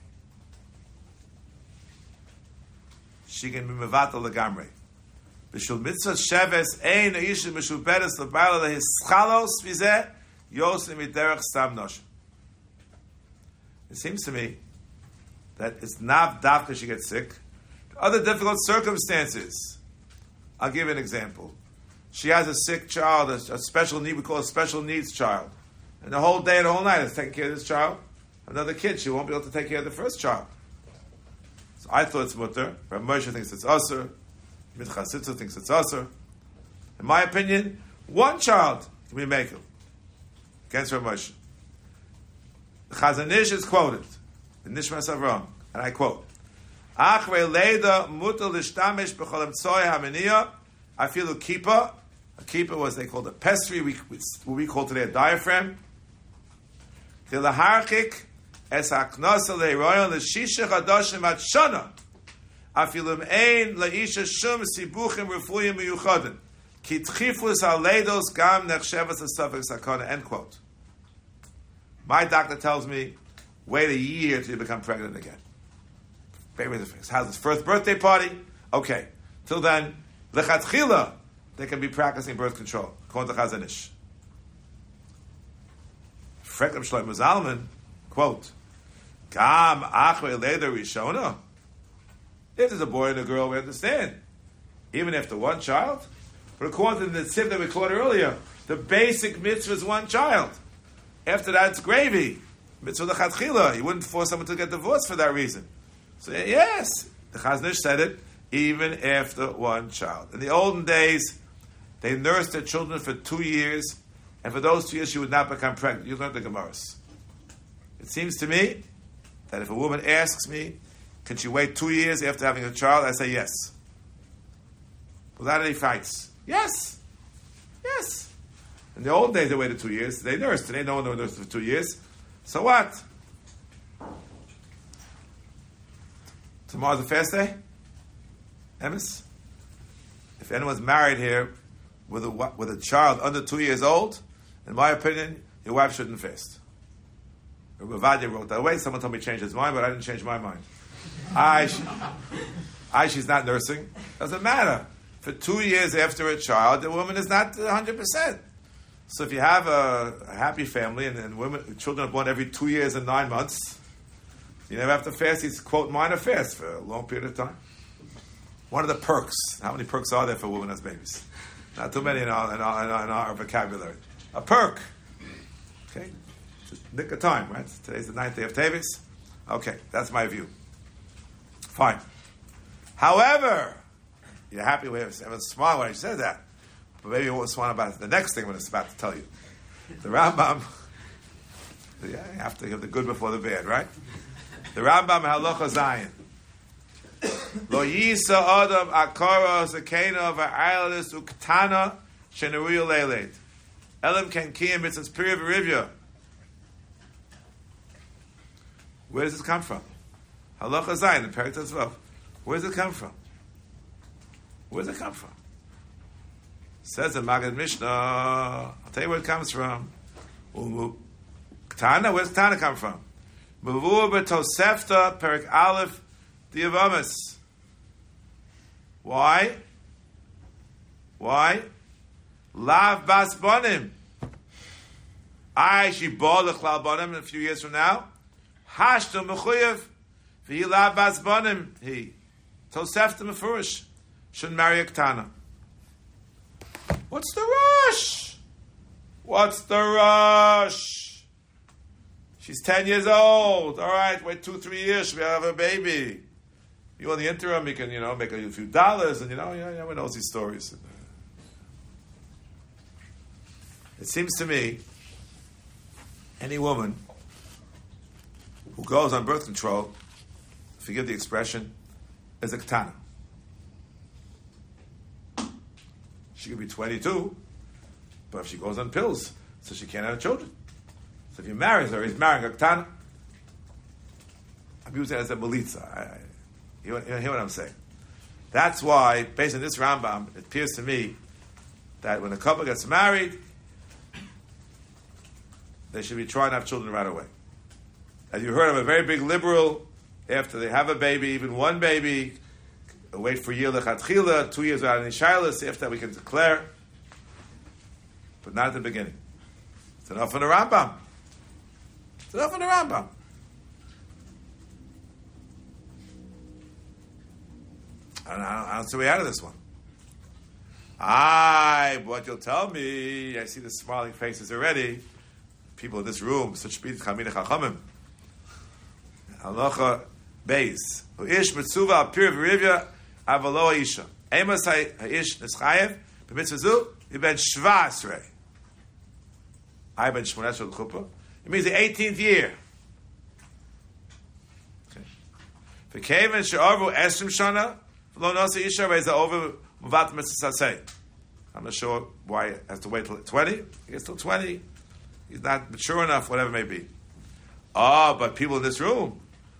she can be mevatel legamrei. B'shul mitzvah sheves ein noshim. It seems to me that it's not dafka she gets sick. Other difficult circumstances. I'll give an example. She has a sick child, a, a special need, we call a special needs child. And the whole day and the whole night is taking care of this child. Another kid, she won't be able to take care of the first child. So I thought it's mutter. Rav Moshe thinks it's usher. Mitchasitza thinks it's usher. In my opinion, one child can be makel against Rav Moshe. Chazon is quoted in Nishmas Avram, and I quote: "Achre leida mutal lishtamish b'cholem tzoy hameniya afilu kipa." A kipa was they called a pestry, we, what we call today a diaphragm. Tilaharchik es haknosa leiroyon l'shisha chadoshim at shana. Afilim ein laisha shum sibuchim refuyim miyuchadim. Ki tchifus aleidos gam nechshevas asafik sakona. End quote. My doctor tells me, wait a year till you become pregnant again. Baby has his first birthday party. Okay. Till then, lechatchila, they can be practicing birth control, according to Chazon Ish. Freklem Shlomo Zalman, quote, Gam achre leder rishona. If there's a boy and a girl, we understand. Even after one child. But according to the tip that we quoted earlier, the basic mitzvah is one child. After that, it's gravy. Mitzvah lechatchila. You wouldn't force someone to get divorced for that reason. So yes, the Chazon Ish said it, even after one child. In the olden days, they nursed their children for two years, and for those two years, she would not become pregnant. You learned the Gemaras. It seems to me that if a woman asks me, can she wait two years after having a child? I say yes. Without any fights. Yes. Yes. In the old days, they waited two years. They nursed. Today, no one nursed for two years. So what? Tomorrow's a fast day? Emes? If anyone's married here with a, with a child under two years old, in my opinion, your wife shouldn't fast. Rabbi wrote that way. Someone told me to change his mind, but I didn't change my mind. I, I, she's not nursing. Doesn't matter. For two years after a child, the woman is not 100%. So if you have a, happy family and, and, women, children are born every two years and nine months, you never have to fast. He's quote minor fast for a long period of time. One of the perks. How many perks are there for women as babies? Not too many in our, in our, in our, in our vocabulary. A perk. Okay? Nick of time, right? Today's the ninth day of Teves. Okay, that's my view. Fine. However, you're happy with it. was smart when I said that. But maybe you won't smart about the next thing it's about to tell you. The Rambam, yeah, you have to give the good before the bad, right? The Rambam Halacha Zion. Lo yisa adam akara zakena va'aylis uktana sheneruyo leled. Elam ken kiyim mitzvahs v'rivya. Where does this come from? Halacha Zion, the Perik Tzvav. Where does it come from? Where does it come from? Says the Maggid Mishnah. I'll tell you where it comes from. Tana, where's Tana come from? Mavur b'tosefta perik aleph diavamis. Why? Why? Lav bas bonim. I she bought the chlal bonim a few years from now. Hashto mechuyev v'hi lav bas bonim he. Tosefta mefurish. Shouldn't marry a ktana. What's the rush? What's the rush? She's 10 years old. All right, wait two, three years, we have a baby. You in the interim, you can, you know, make a few dollars, and you know, you know, everyone knows these stories. It seems to me, any woman who goes on birth control, forgive the expression, is a katana. She could be 22, but if she goes on pills, so she can't have children. So if he marries her, he's marrying a katana. I'm using it as a melitza. I, I, you, hear what I'm saying? That's why, based on this Rambam, it appears to me that when a couple gets married, they should be trying to have children right away. As you heard, I'm a very big liberal. After they have a baby, even one baby, wait for year lechatchila, two years without any shilas. After that, we can declare, but not at the beginning. It's enough in the Rambam. It's enough in the Rambam. I don't, I way out of this one. I, what you'll tell me, I see the smiling faces already. People in this room, such bid chamina chachamim. Halacha beis. Uish mitzuva apir v'rivya avalo isha. Emas ha'ish nischayev b'mitzvah zu ben shva asrei. I ben shmonesra l'chuppah. It means the 18th year. V'keven she'arvu esrim shana v'lo nasa isha reza over muvat mitzvah saseh. I'm not sure why he has to wait till 20. He gets till 20. He's not mature enough, whatever it may be. Ah, but people in this room,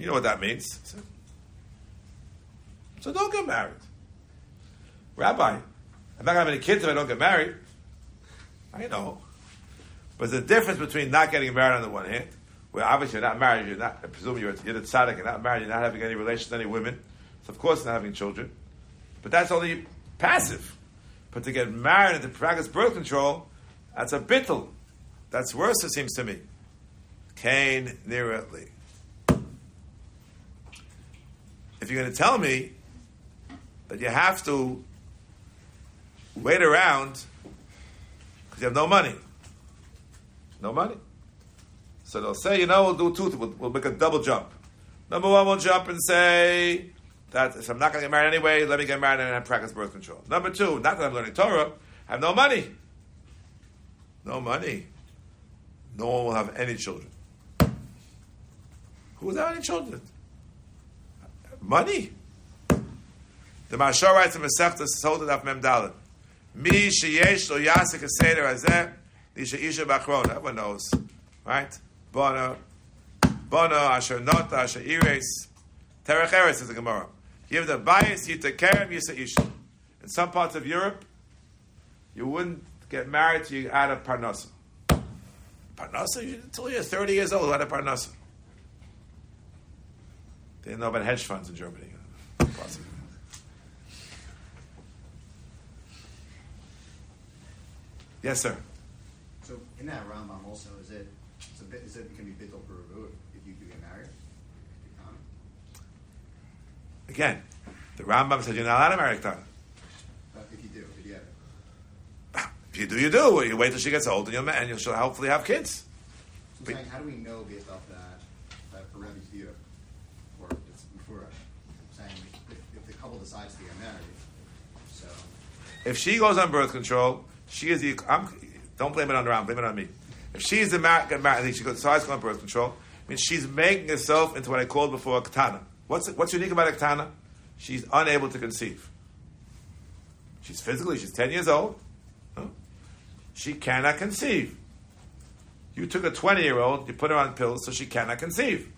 You know what that means. So, don't get married. Rabbi, I'm not going to have any kids if I don't get married. I know. But the difference between not getting married on the one hand, where obviously you're not married, you're not, I presume you're, you're the tzaddik, you're not married, you're not having any relations with any women, so of course not having children. But that's only passive. But to get married and to practice birth control, that's a bittel. That's worse, it seems to me. Cain nearly. If you're going to tell me that you have to wait around because you have no money, no money. So they'll say, you know, we'll do two, we'll, we'll make a double jump. Number one, we'll jump and say that if I'm not going to get married anyway, let me get married and practice birth control. Number two, not that I'm learning Torah, I have no money. No money. No one will have any children. Who will have any children? Money. The Mashar writes in Masechta Sotah Daf Mem Dalet. Mi sheyesh lo yasik seder hazeh Isha Isha Bachron. Everyone knows, right? Bona, Bona, Asher Nota, Asher Ires. Terech Eres is the Gemara. Give the bias, you take care of Yisa Isha. In some parts of Europe, you wouldn't get married till you add a Parnasa. Parnasa, until you're 30 years old, add a Parnasa. They didn't know about hedge funds in Germany. Yes, sir. So in that Rambam also, is it, it's a bit, is it, can be bittul peruvu if you do get married? Again, the Rambam said you're not allowed to marry Ketana. But if you do, if you have it. If you do, you do. You wait till she gets old, and you'll and you'll she'll hopefully have kids. So I'm saying, how do we know based off that, that for Rebbe's view, or it's before, I'm saying, if, if the couple decides to get married, so, If she goes on birth control, she is the. I'm, don't blame it on Rambam. Blame it on me. If she's the mar- married, she goes, go on birth control. I mean, she's making herself into what I called before a katana. What's what's unique about a katana? She's unable to conceive. She's physically, she's ten years old. She cannot conceive. You took a twenty-year-old, you put her on pills, so she cannot conceive.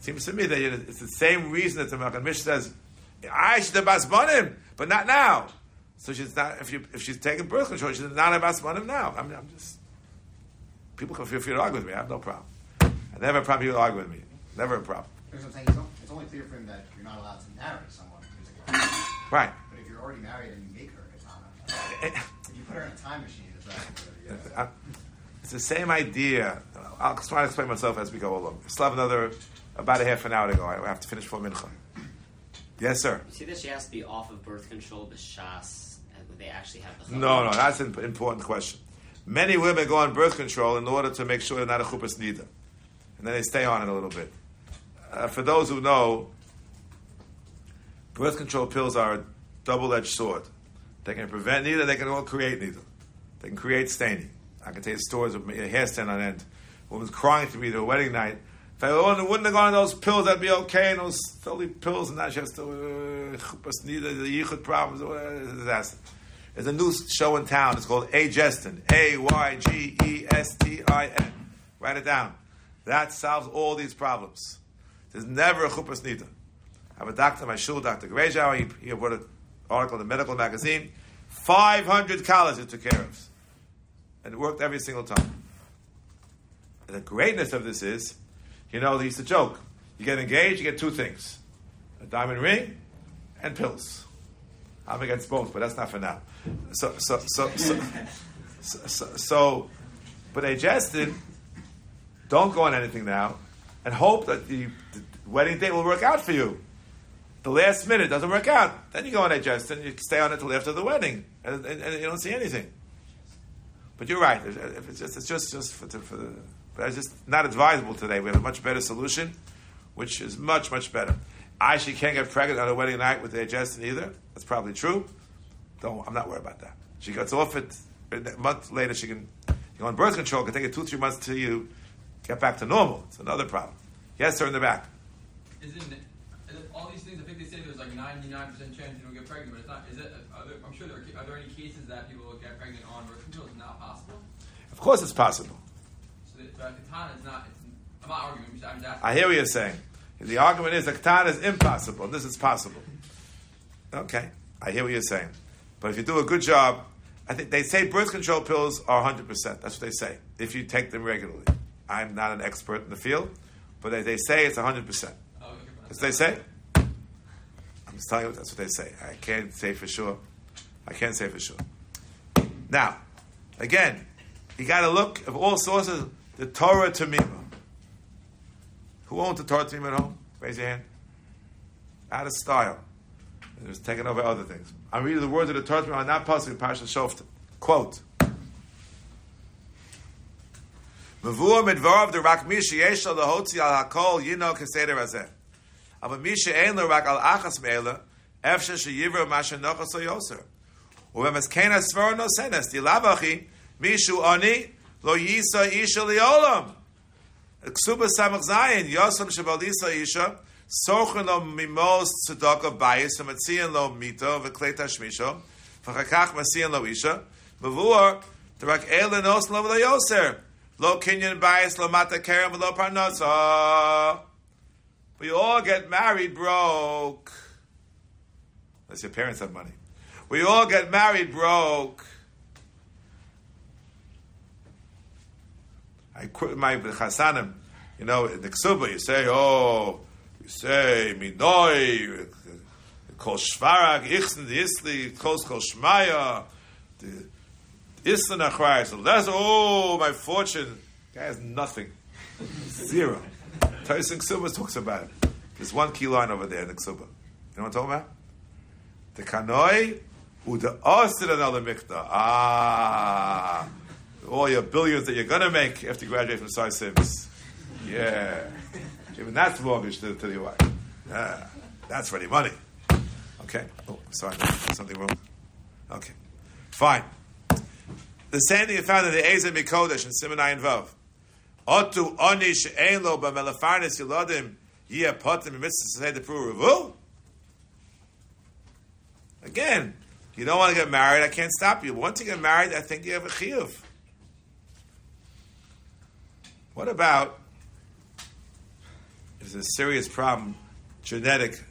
Seems to me that it's the same reason that the Malkan Mish says, "I should have basmonim, but not now." So she's not. If you if she's taking birth control, she's not a basmonim now. I mean, I'm just. People can feel free to argue with me. I have no problem. I never have a problem people argue with me. Never a problem. because I'm saying, it's, on- it's only clear for him that you're not allowed to marry someone who's a katana. Right. But if you're already married and you make her a katana, eh, eh. if you put her in a time machine, is that whatever I- It's the same idea. I'll try to explain myself as we go along. I Still have another about a half an hour to go. I have to finish for mincha. Yes, sir. You see that she has to be off of birth control, but shas, and would they actually have the No, no, that's an important question. Many women go on birth control in order to make sure they're not a chupas nida, and then they stay on it a little bit. Uh, for those who know, birth control pills are a double-edged sword. They can prevent nida, they can all create nida. They can create staining. I can tell you stories of a hair stand on end. A woman's crying to me their wedding night. If I wouldn't wouldn't have gone on those pills, I'd be okay. And those silly pills, and now she has to uh, chupas nida, the yichud problems. Uh, disaster. There's a new show in town. It's called Aygestin. A Y G E S T I N. Write it down. That solves all these problems. There's never a chupas nida. I have a doctor, my shul, Dr. Grejau. He, he wrote an article in the medical magazine. 500 college it took care of. And it worked every single time. And the greatness of this is, you know, used to joke. You get engaged, you get two things. A diamond ring and pills. I'm against both, but that's not for now. So, so, so, so, so, so, so don't go on anything now, and hope that the, the wedding date will work out for you. The last minute doesn't work out, then you go on and you stay on it till after the wedding, and, and, and you don't see anything. But you're right. If it's just, it's just, just for, for the, but it's just not advisable today. We have a much better solution, which is much, much better. I actually can't get pregnant on a wedding night with Aygestin either. That's probably true. Don't. I'm not worried about that. She gets off it a month later. She can go on birth control. It can take it two, three months till you get back to normal. It's another problem. Yes, sir, in the back. Isn't it, is it- all these things? I think they say there's like 99 percent chance you don't get pregnant, but it's not. Is it? Are there, I'm sure there are, are there any cases that people will get pregnant on birth control? Is not possible. Of course, it's possible. So but katana is not. It's, I'm not arguing. I'm just, I'm just asking. I hear what you're saying. The argument is the katan is impossible. This is possible. Okay, I hear what you're saying. But if you do a good job, I think they say birth control pills are 100%. That's what they say, if you take them regularly. I'm not an expert in the field, but they, they say it's 100%. Oh, That's what they say. I'm just telling you that's what they say. I can't say for sure. I can't say for sure. Now, again, you got to look of all sources. The Torah Tamima. Who owns the Torah Tamima at home? Raise your hand. Out of style. It was taken over other things. I'm reading the words of the Torah Tamima. I'm not passing Parsha Shoftim. Quote. Midvarav the rak mishi yeshal lehotzi al hakol yino keseder hazeh. Aber misha ein lo rak al achas me'ela efshe yoser. Kein asvar no senes di mishu ani lo yisa isha liolam. Ksuba samach zayin yosam isha sochen lo mimos tzedaka bayis v'matziyan lo mito v'klei tashmisho v'chakach masiyan lo isha Mavur the rak eila lo lo yoser. Lo kinyan bias, lo mata kerem, lo parnasa. We all get married broke. Unless your parents have money. We all get married broke. I quit my chasanim. You know, in the ksuba, you say, oh, you say, minoi, kol shvarag, ichsen, the isli, kol kol shmaya, the Islan Achrayas. So that's, oh, my fortune. Guy has nothing. Zero. Tyson Ksuba talks about it. There's one key line over there in the Ksuba. You know what I'm talking about? The Kanoi Uda Asid another mikta. Ah. All your billions that you're to make after you graduate from Sy Syms. Yeah. Even that's mortgage to, to your wife. Yeah. That's ready money. Okay. Oh, sorry. Something wrong. Okay. Fine. The same thing you found in the Ezer Mikodesh in Simonai and Vav. Otu oni she'en lo b'melafarnes yilodim yeh potim mitzvah say the. Again, you don't want to get married, I can't stop you. Once you get married, I think you have a chiyuv. What about there's a serious problem, genetic?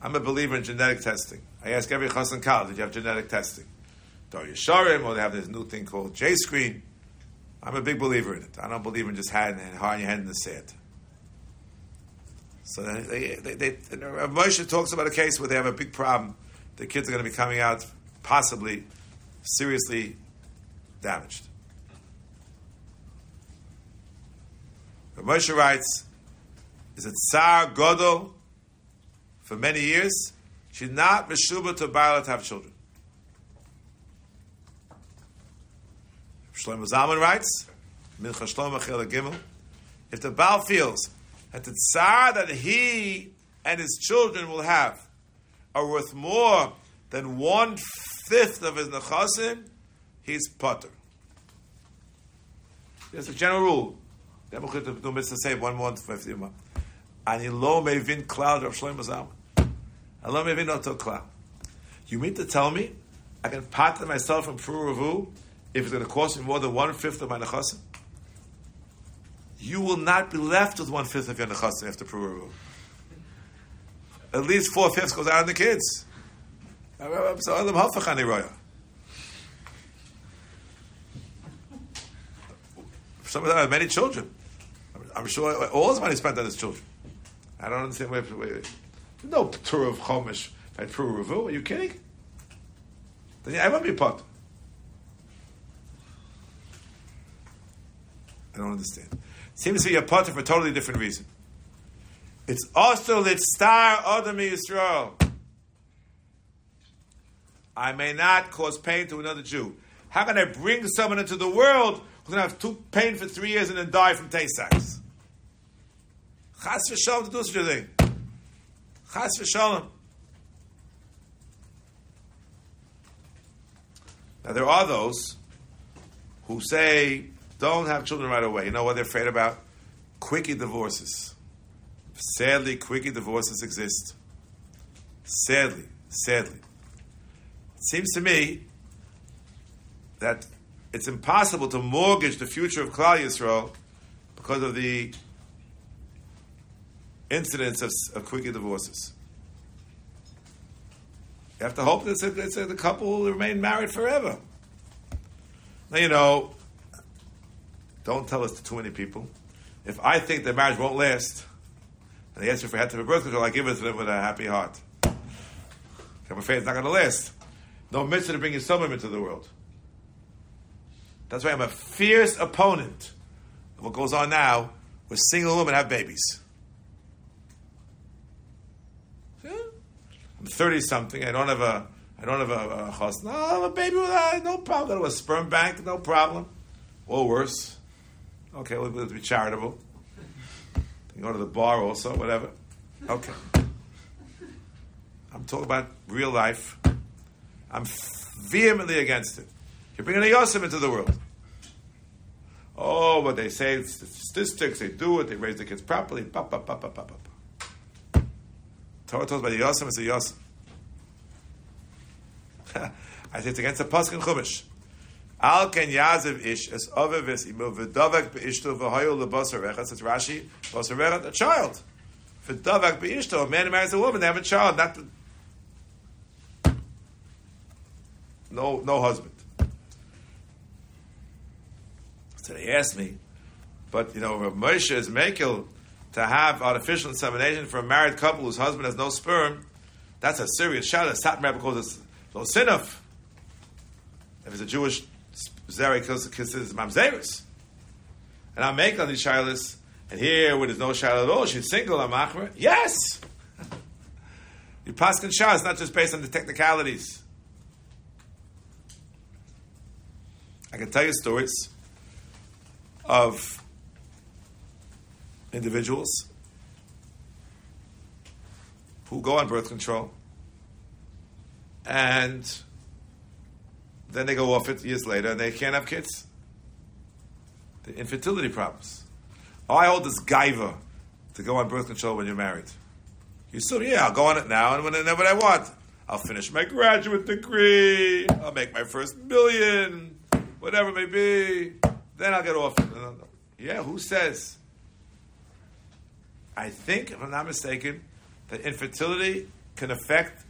I'm a believer in genetic testing. I ask every chassan kal, did you have genetic testing? Dor Yeshorim, or they have this new thing called J screen. I'm a big believer in it. I don't believe in just hiding and hiding your head in the sand. So they, they, they, Moshe talks about a case where they have a big problem. The kids are going to be coming out possibly seriously damaged. But Moshe writes, is it Tsar Godel for many years? She's not Meshuba to Baal to have children. Shlomo Zalman writes, Mincha Shlomo if the Baal feels that the tsar that he and his children will have are worth more than one fifth of his nechasim, he's potter. There's a general rule. Say one fifty month. Ani lo mevin cloud of Shlomo Zalman. I lo mevin oto cloud. You mean to tell me I can pattern myself from Pru Ravu if it's going to cost me more than one fifth of my nechasim? You will not be left with one fifth of your nechasim after Pru At least four fifths goes out on the kids. Some of them have many children. I'm sure all his money spent on his children. I don't understand where. where no tour of Chomish by Pru Revu. Are you kidding? Then I won't be pot. I don't understand. Seems to be a potter for a totally different reason. It's also lit star Adam Yisrael. I may not cause pain to another Jew. How can I bring someone into the world who's going to have too pain for three years and then die from Tay-Sachs? Chas v'shalom to do such a thing. Chas v'shalom. Now there are those who say don't have children right away. You know what they're afraid about? Quickie divorces. Sadly, quickie divorces exist. Sadly, sadly. It seems to me that it's impossible to mortgage the future of Klal Yisrael because of the incidents of, of quickie divorces. You have to hope that the couple will remain married forever. Now, you know, don't tell us to too many people. If I think the marriage won't last, and ask you for head to birth control, I give it to them with a happy heart. I'm afraid it's not going to last. No mitzvah to bring your son into the world. That's why I'm a fierce opponent of what goes on now where single women have babies. I'm 30 something, I don't have a I don't have a, a chos. No, I have a baby with a, no problem. To a sperm bank, no problem. Or worse. Okay, let's be charitable. You go to the bar also, whatever. Okay. I'm talking about real life. I'm vehemently against it. You're bringing a Yosef into the world. Oh, but they say statistics, they do it, they raise the kids properly. Pa, pa, pa, pa, pa, pa. Torah about the Yosef, it's a Yosef. I say it's against the Pasuk and Chumash. Al ken yazev ish es ovevis imo v'davak beishto v'hoyo lebasar recha. Says Rashi, basar recha, a child. V'davak beishto, a man marries a woman, they have a child, not the, no no husband. So they asked me, but you know, Moshe is mekil to have artificial insemination for a married couple whose husband has no sperm. That's a serious shout. Satmar Rebbe calls it lo sinaf. If it's a Jewish Zeri considers mamzerus. And I'm making on these shilas, and here where there's no shilah at all, she's single, I'm achra. Yes! Your paskin shah is not just based on the technicalities. I can tell you stories of individuals who go on birth control and then they go off it years later and they can't have kids. The infertility problems. I hold this gaiva to go on birth control when you're married. You assume, yeah, I'll go on it now and whenever I want. I'll finish my graduate degree. I'll make my first million, whatever it may be. Then I'll get off it. Yeah, who says? I think, if I'm not mistaken, that infertility can affect,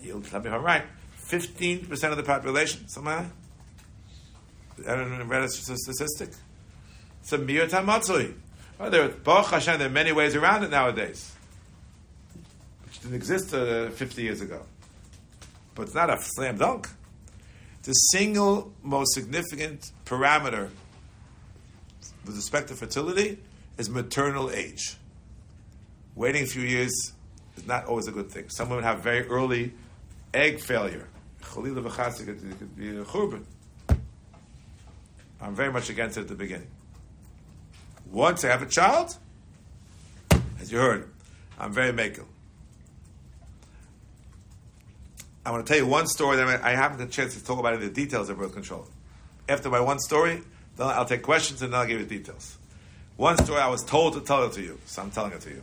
you'll tell me if I'm right, 15% of the population. That? I don't know, read a statistic. It's a tamatzui. Oh, there, Baruch Hashem, there are many ways around it nowadays, which didn't exist uh, 50 years ago. But it's not a slam dunk. The single most significant parameter with respect to fertility is maternal age. Waiting a few years is not always a good thing. Some women have very early egg failure. I'm very much against it at the beginning. Once I have a child, as you heard, I'm very makel. I want to tell you one story that I haven't had a chance to talk about in the details of birth control. After my one story, then I'll take questions and then I'll give you details. One story I was told to tell it to you, so I'm telling it to you.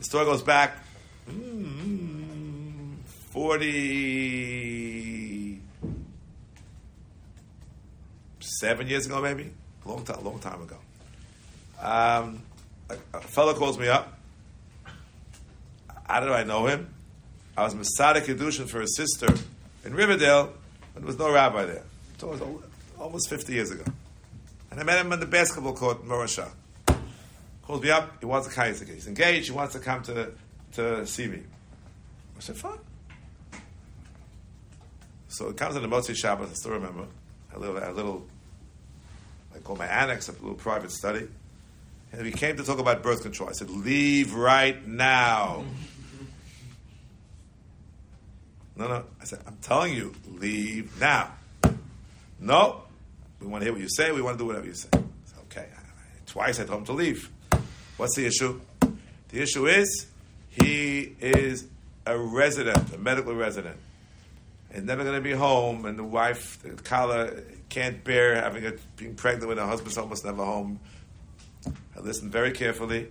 The story goes back mm, 47 years ago, maybe. Long time, long time ago. Um, a, a fellow calls me up. How do I know him? I was Masada Kedushin for his sister in Riverdale, but there was no rabbi there. It was almost 50 years ago. And I met him on the basketball court in Morashah. Calls me up, he wants a kayak. He's engaged, he wants to come to, to see me. I said, fine. So it comes on the Motzi Shabbos, I still remember. A little, a little, I call my annex, a little private study. And we came to talk about birth control. I said, leave right now. No, no. I said, I'm telling you, leave now. No. We want to hear what you say. We want to do whatever you say. Said, okay. Twice I told him to leave. What's the issue? The issue is he is a resident, a medical resident. He's never going to be home, and the wife, the Kala, can't bear having a, being pregnant when her husband's almost never home. I listened very carefully,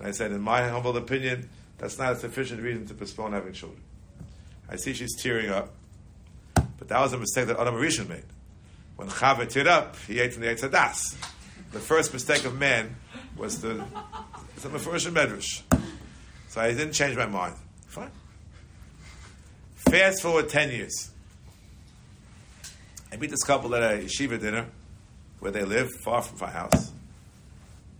and I said, in my humble opinion, that's not a sufficient reason to postpone having children. I see she's tearing up, but that was a mistake that Adam Rishon made. When Chava teared up, he ate from the Eitz HaDaas. The first mistake of man was the it's a Medrash. So I didn't change my mind. Fine. Fast forward 10 years. I meet this couple at a yeshiva dinner where they live, far from my house.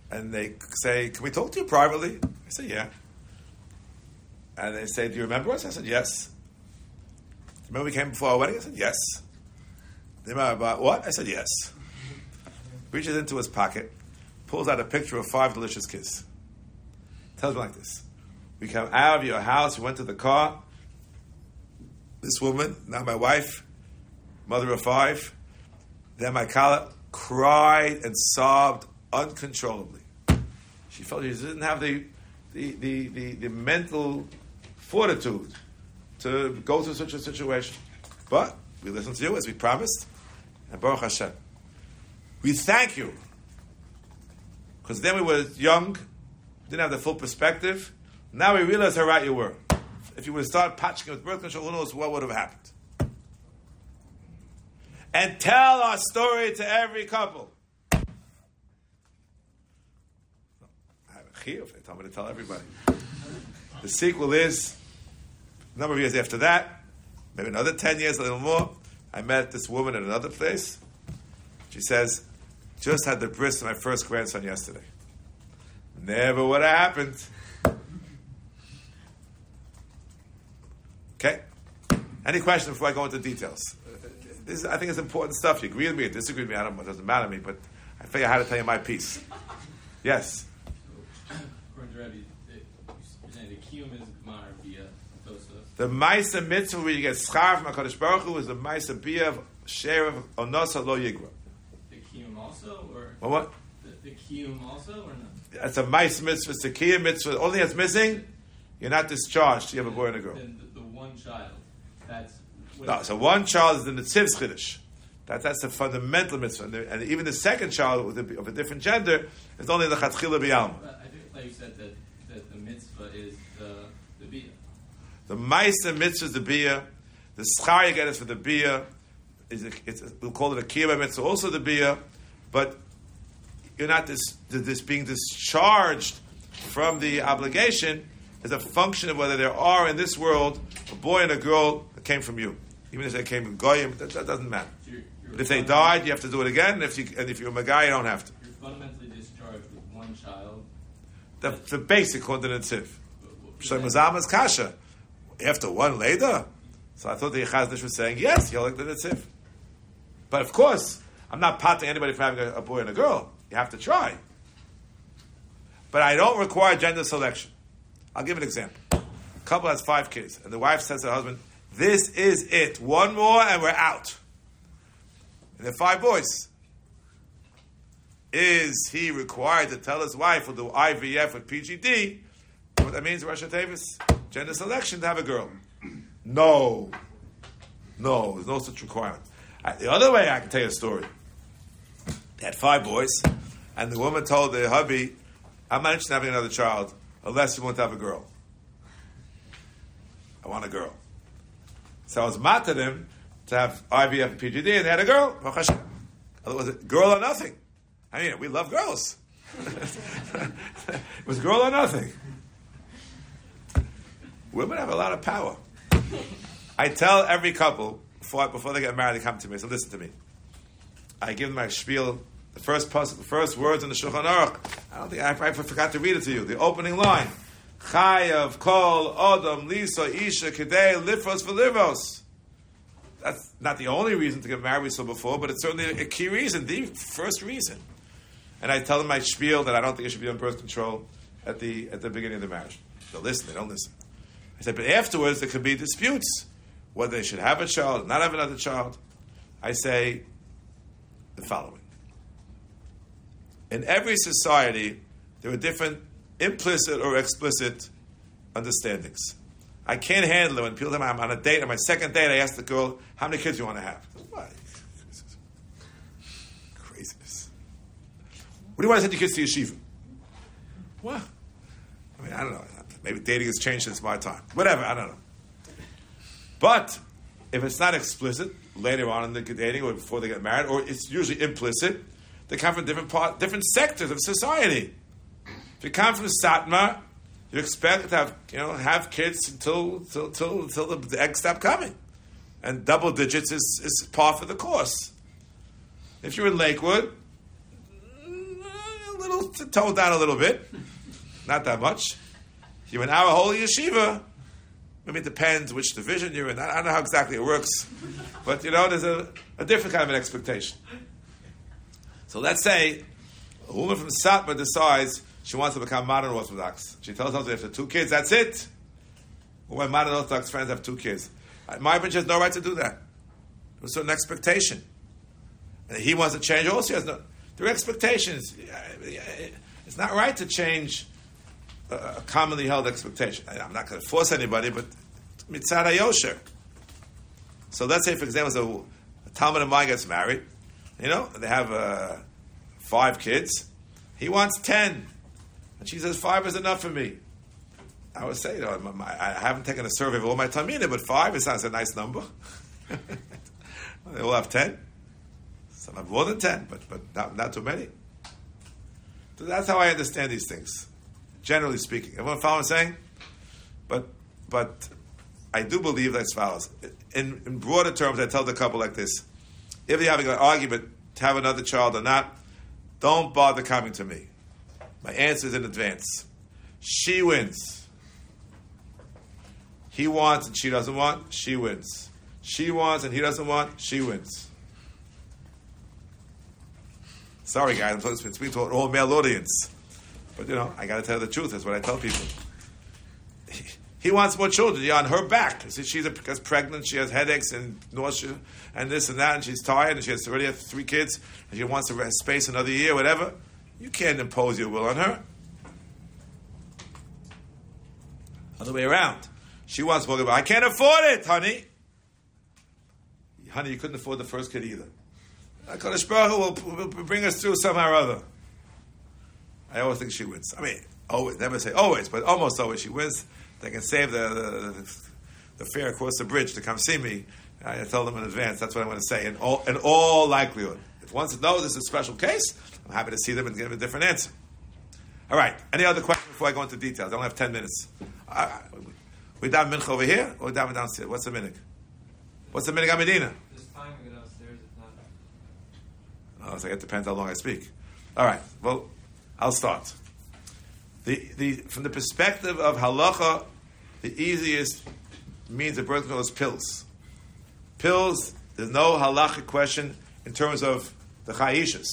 And they say, Can we talk to you privately? I say, Yeah. And they say, Do you remember us? I said, Yes. Remember we came before our wedding? I said, Yes. You remember about what? I said, Yes. Reaches into his pocket, pulls out a picture of five delicious kids. Tells me like this. We came out of your house, we went to the car. This woman, now my wife, mother of five, then my kala cried and sobbed uncontrollably. She felt she didn't have the, the, the, the, the mental fortitude to go through such a situation. But we listened to you as we promised, and Baruch Hashem. We thank you. Because then we were young, didn't have the full perspective. Now we realize how right you were. If you would have started patching with birth control, who knows what would have happened. And tell our story to every couple. I have a chiyuv. They told me to tell everybody. The sequel is a number of years after that, maybe another 10 years, a little more. I met this woman at another place. She says, just had the bris of my first grandson yesterday. Never would have happened. Okay? Any questions before I go into details? this is, I think it's important stuff. You agree with me, or disagree with me, I don't, it doesn't matter to me, but I figure I had to tell you my piece. Yes. The Maisa mitzvah where you get schar from HaKadosh Baruch Hu is the Maisa bia of share of onosa lo yigra. Kiyum also, or Well, what? the, the kiyum also, or not? That's a Maisa mitzvah, it's a Kiyah mitzvah. Only that's missing, you're not discharged. You have a boy and a girl. Then the, the one child. That's No, so one child is the Netziv's Chiddush. That, that's the fundamental mitzvah. And, and even the second child with a, of a different gender is only the Chatzchila B'yalma. But I think like you said that, that the mitzvah is the the bia. The Maisa mitzvah is the Bia. The schar you get is for the Bia. Is a, we'll call it a Kiyah mitzvah, also the Bia. But you're not this, this being discharged from the obligation is a function of whether there are in this world a boy and a girl that came from you. Even if they came from Goyim, that, that doesn't matter. So you're, you're But if they died, you have to do it again. And if you and if you're a guy, you don't have to. you're fundamentally discharged with one child. The, the basic according to the Tziv. but- So Mazama's kasha. After one later. So I thought the Yechaznish was saying, yes, you're like the Netziv. But of course, I'm not potting anybody for having a, a boy and a girl. You have to try. But I don't require gender selection. I'll give an example. A couple has five kids, and the wife says to her husband, This is it. One more and we're out. And they're five boys. Is he required to tell his wife will do IVF with PGD? What that means, Russia Davis? Gender selection to have a girl. No. No, there's no such requirement. The other way I can tell you a story. They had five boys, and the woman told the hubby, I'm not interested in having another child unless you want to have a girl. I want a girl. So I was mad at him to have IVF and PGD, and they had a girl. Baruch Hashem. Otherwise, girl or nothing. I mean, we love girls. it was girl or nothing. Women have a lot of power. I tell every couple before, before they get married, they come to me. So listen to me. I give them my spiel, the first the first words in the Shulchan Aruch. I don't think I, I forgot to read it to you. The opening line: Chayav kol odom lisa isha kedei lifos v'livos. That's not the only reason to get married so before, but it's certainly a key reason, the first reason. And I tell them my spiel that I don't think it should be on birth control at the at the beginning of the marriage. They listen, they don't listen. I said, but afterwards there could be disputes whether they should have a child, or not have another child. I say the following. In every society, there are different implicit or explicit understandings. I can't handle it when people tell me I'm on a date, on my second date, I ask the girl, how many kids do you want to have? What? Craziness. What do you want to send your kids to yeshiva? What? I mean, I don't know. Maybe dating has changed since my time. Whatever, I don't know. But if it's not explicit later on in the dating or before they get married, or it's usually implicit, they come from different part, different sectors of society. If you come from Satmar, you expect to have you know have kids until until until, until the, eggs stop coming, and double digits is is par for the course. If you're in Lakewood, a little tone down a little bit, not that much. If you're in our holy yeshiva, maybe it depends which division you're in. I I don't know how exactly it works, but you know there's a, a different kind of an expectation. So let's say a woman from Satmar decides she wants to become modern Orthodox. She tells us after two kids, that's it. Well, my modern Orthodox friends have two kids. Uh, My bunch has no right to do that. There's a certain expectation. And he wants to change also. Has no, there are expectations. It's not right to change a a commonly held expectation. I'm not going to force anybody, but mitzad yosher. So let's say, for example, so a Talmud of mine gets married. You know, they have uh, five kids. He wants ten. And she says, five is enough for me. I would say, you know, I haven't taken a survey of all my Tamina, but five, it sounds a nice number. they all have ten. Some have more than ten, but, but not, not too many. So that's how I understand these things, generally speaking. Everyone follow what I'm saying? But, but I do believe as follows. In, in broader terms, I tell the couple like this. If you're having an argument to have another child or not, don't bother coming to me. My answer is in advance. She wins. He wants and she doesn't want, she wins. she wants and he doesn't want, she wins. Sorry, guys, I'm supposed to to an all male audience. But, you know, I got to tell the truth. That's what I tell people. He, wants more children. You're on her back. See, she's because pregnant, she has headaches and nausea and this and that, and she's tired, and she has already have three kids, and she wants to space another year, whatever. You can't impose your will on her. Other way around. She wants more. I can't afford it, honey. Honey, you couldn't afford the first kid either. Uh, HaKadosh Baruch Hu will, will bring us through somehow or other. I always think she wins. I mean, always, never say always, but almost always she wins. They can save the, the, the fare across the bridge to come see me. I tell them in advance. That's what I'm going to say. In all, in all likelihood, if one says no, this is a special case, I'm happy to see them and give them a different answer. All right. Any other questions before I go into details? I only have ten minutes. Uh, we down minch over here or we down downstairs? What's the minute? What's the minute Medina? This time we go downstairs. If not, Oh, so it depends how long I speak. All right. Well, I'll start. The, the, from the perspective of halacha, the easiest means of birth control is pills. Pills, there's no halachic question in terms of the chayishas.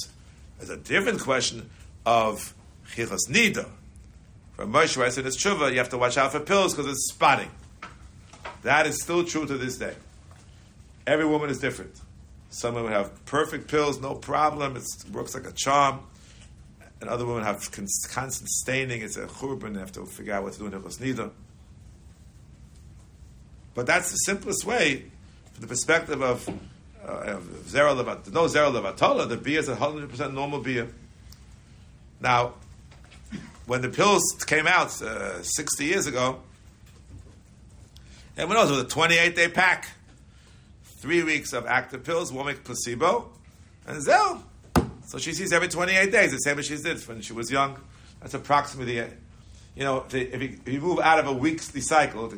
There's a different question of chichas nida. From Moshe in his tshuva, you have to watch out for pills because it's spotting. That is still true to this day. Every woman is different. Some women have perfect pills, no problem. It works like a charm. And other women have cons- constant staining. It's a churban. They have to figure out what to do in Hilchos Nida. But that's the simplest way, from the perspective of, uh, of Zera. No Zera Levatola, the beer is a 100% normal beer. Now, when the pills came out uh, 60 years ago, everyone knows it was a 28 day pack. Three weeks of active pills, one week placebo, and Zell. So she sees every 28 days, the same as she did when she was young. That's approximately, you know, if you, if you move out of a weekly cycle,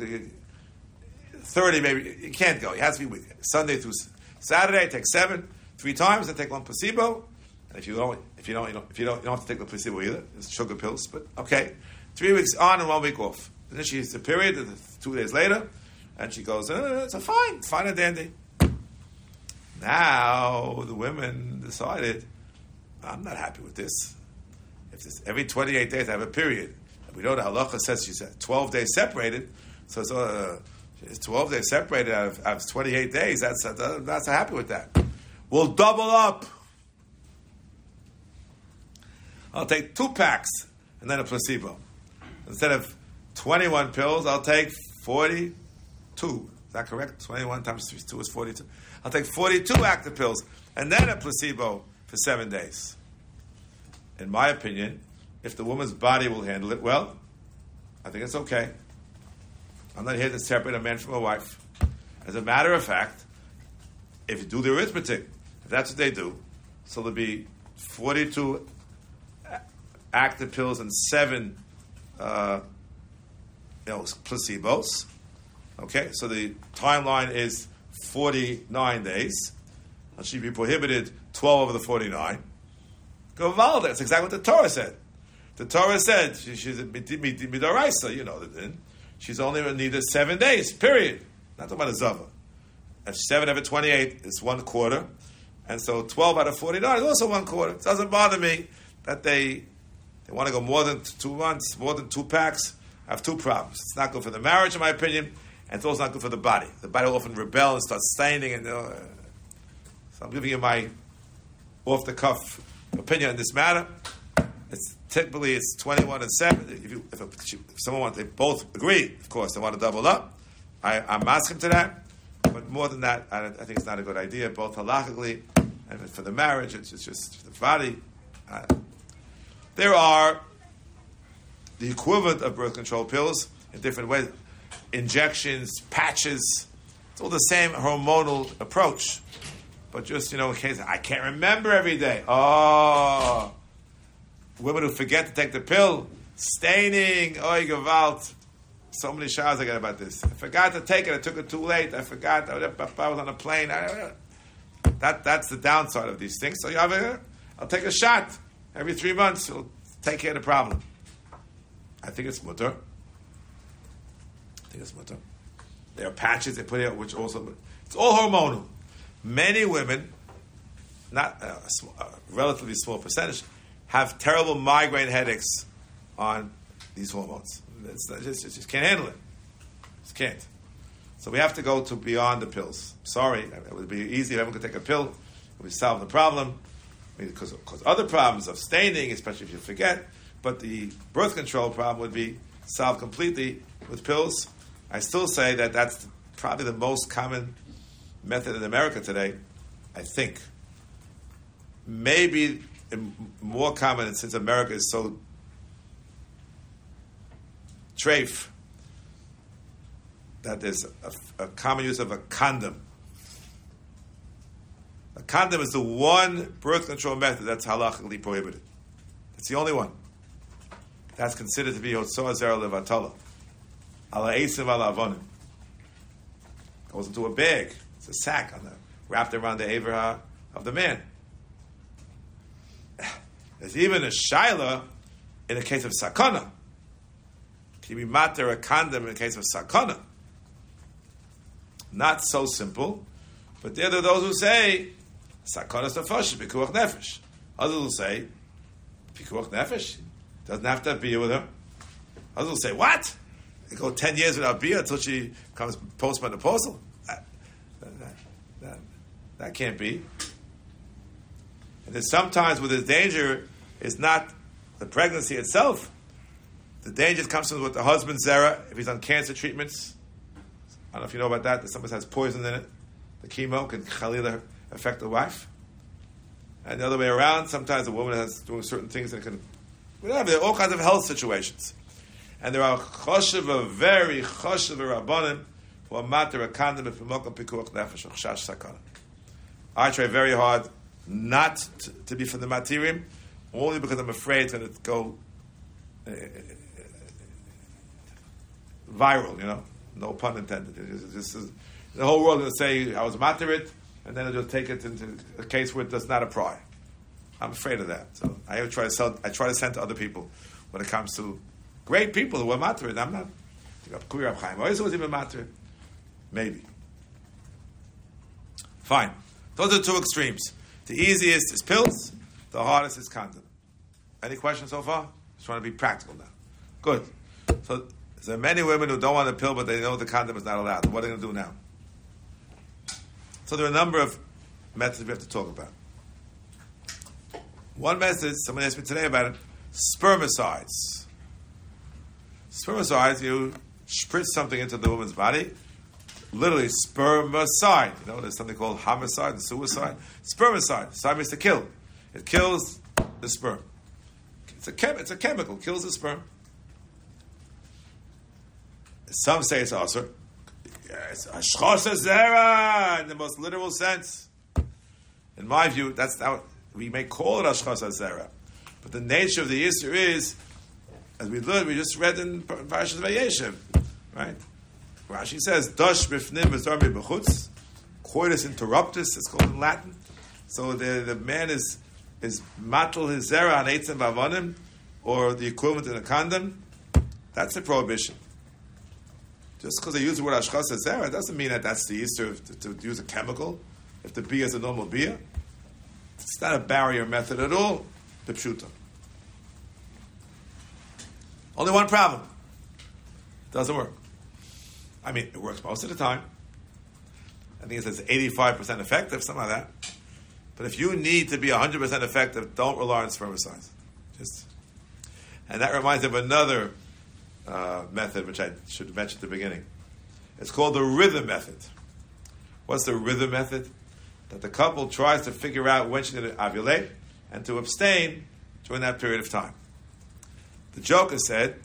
30 maybe, you can't go. It has to be. Sunday through Saturday, take seven, three times, and take one placebo. And if you don't, if you don't, you don't, if you don't, you don't have to take the placebo either. It's sugar pills, but okay. Three weeks on and one week off. Then she has a period, two days later, and she goes, uh, it's a fine, fine and dandy. Now the women decided, I'm not happy with this. If this every 28 days I have a period, we know the halacha says she's 12 days separated, so it's, uh, 12 days separated out of, out of 28 days. That's uh, that's happy with that. We'll double up. I'll take two packs and then a placebo. Instead of 21 pills, I'll take 42. Is that correct? 21 times 2 is 42. I'll take 42 active pills and then a placebo for seven days. In my opinion, if the woman's body will handle it well, I think it's okay. I'm not here to separate a man from a wife. As a matter of fact, if you do the arithmetic, if that's what they do, so there'll be 42 active pills and seven uh, you know, placebos. Okay, so the timeline is 49 days. And she'd be prohibited 12 over the 49. Go. That's exactly what the Torah said. The Torah said she, she's a midoraisa, you know. She's only needed seven days, period. Not talking about a zava. And seven out of 28 is one quarter. And so 12 out of 49 is also one quarter. It doesn't bother me that they they want to go more than two months, more than two packs. I have two problems. It's not good for the marriage, in my opinion, and it's also not good for the body. The body will often rebel and start staining. And uh, so I'm giving you my off the cuff opinion on this matter. It's typically it's 21 and seven. If, you, if, a, if someone wants, they both agree. Of course, they want to double up. I, I'm asking to that, but more than that, I, I think it's not a good idea. Both halachically and for the marriage, it's, it's just the body. Uh, there are the equivalent of birth control pills in different ways injections, patches. It's all the same hormonal approach. But just, you know, in case I can't remember every day. Oh, women who forget to take the pill, staining, oh, gewalt. So many showers I get about this. I forgot to take it. I took it too late. I forgot. I was on a plane. That, that's the downside of these things. So you have a, I'll take a shot every three months. It'll take care of the problem. I think it's mutter. I think it's mutter. There are patches they put out which also It's all hormonal. Many women, not uh, a, a relatively small percentage, have terrible migraine headaches on these hormones. It's, just, just, just can't handle it. Just can't. So we have to go to beyond the pills. Sorry, it would be easy if everyone could take a pill. Would solve the problem. Because, because other problems of staining, especially if you forget, but the birth control problem would be solved completely with pills. I still say that that's probably the most common method in America today, I think. Maybe more common since America is so trafe that there's a, a common use of a condom. A condom is the one birth control method that's halachically prohibited. It's the only one. That's considered to be Hotzoah Zera Levatala. Ala Esim Avonim. Goes into a bag. It's a sack on the, wrapped around the Aver of the man. There's even a Shaila in a case of Sakana. Can you be matter a condom in a case of Sakana? Not so simple, but there are those who say Sakanas Nefesh, Pikuach Nefesh. Others will say Pikuach Nefesh doesn't have to beer with her. Others will say what? They go ten years without beer until she comes postmenopausal. That, that, that, that can't be. And then sometimes with the danger is not the pregnancy itself. The danger comes from what the husband's zera if he's on cancer treatments. I don't know if you know about that. That somebody has poison in it. The chemo can chalila affect the wife. And the other way around, sometimes a woman has doing certain things that can, whatever. There are all kinds of health situations. And there are choshev, very choshev rabbanim for matter a condom if pikuach nefesh chash sakana. I try very hard not to, to be from the materium, only because I'm afraid it's going to go uh, viral, you know. No pun intended. The whole world going to say I was materit, and then they'll take it into a case where it does not apply. I'm afraid of that. So I try to sell. I try to send to other people when it comes to great people who are materit. I'm not. Always was even materit. Maybe. Fine. Those are two extremes. The easiest is pills. The hardest is condom. Any questions so far? Just trying to be practical now. Good. So there are many women who don't want a pill, but they know the condom is not allowed. What are they going to do now? So there are a number of methods we have to talk about. One method, someone asked me today about it, spermicides. Spermicides, you spritz something into the woman's body, literally spermicide. You know, there's something called homicide and suicide. Spermicide. Side means to kill. It kills the sperm. It's a, chem- it's a chemical, kills the sperm. Some say it's also yes, zera in the most literal sense. In my view, that's how we may call it ashchasa zera, but the nature of the issue is, as we learned, we just read in Parashas Vayeshev, right? Rashi says, "Dash b'fnim v'zarmi b'chutz." Coitus interruptus, it's called in Latin. So the, the man is is matul his zera on eitzim vavonim, or the equivalent in a condom. That's a prohibition. Just because they use the word ashchas zera doesn't mean that that's the Easter to, to use a chemical. If the beer is a normal beer, it's not a barrier method at all. The pshuta. Only one problem. Doesn't work. I mean, it works most of the time. I think it says 85% effective, something like that. But if you need to be 100% effective, don't rely on spermicides. Just, and that reminds me of another uh, method, which I should mention at the beginning. It's called the rhythm method. What's the rhythm method? That the couple tries to figure out when she's going to ovulate and to abstain during that period of time. The Joker said,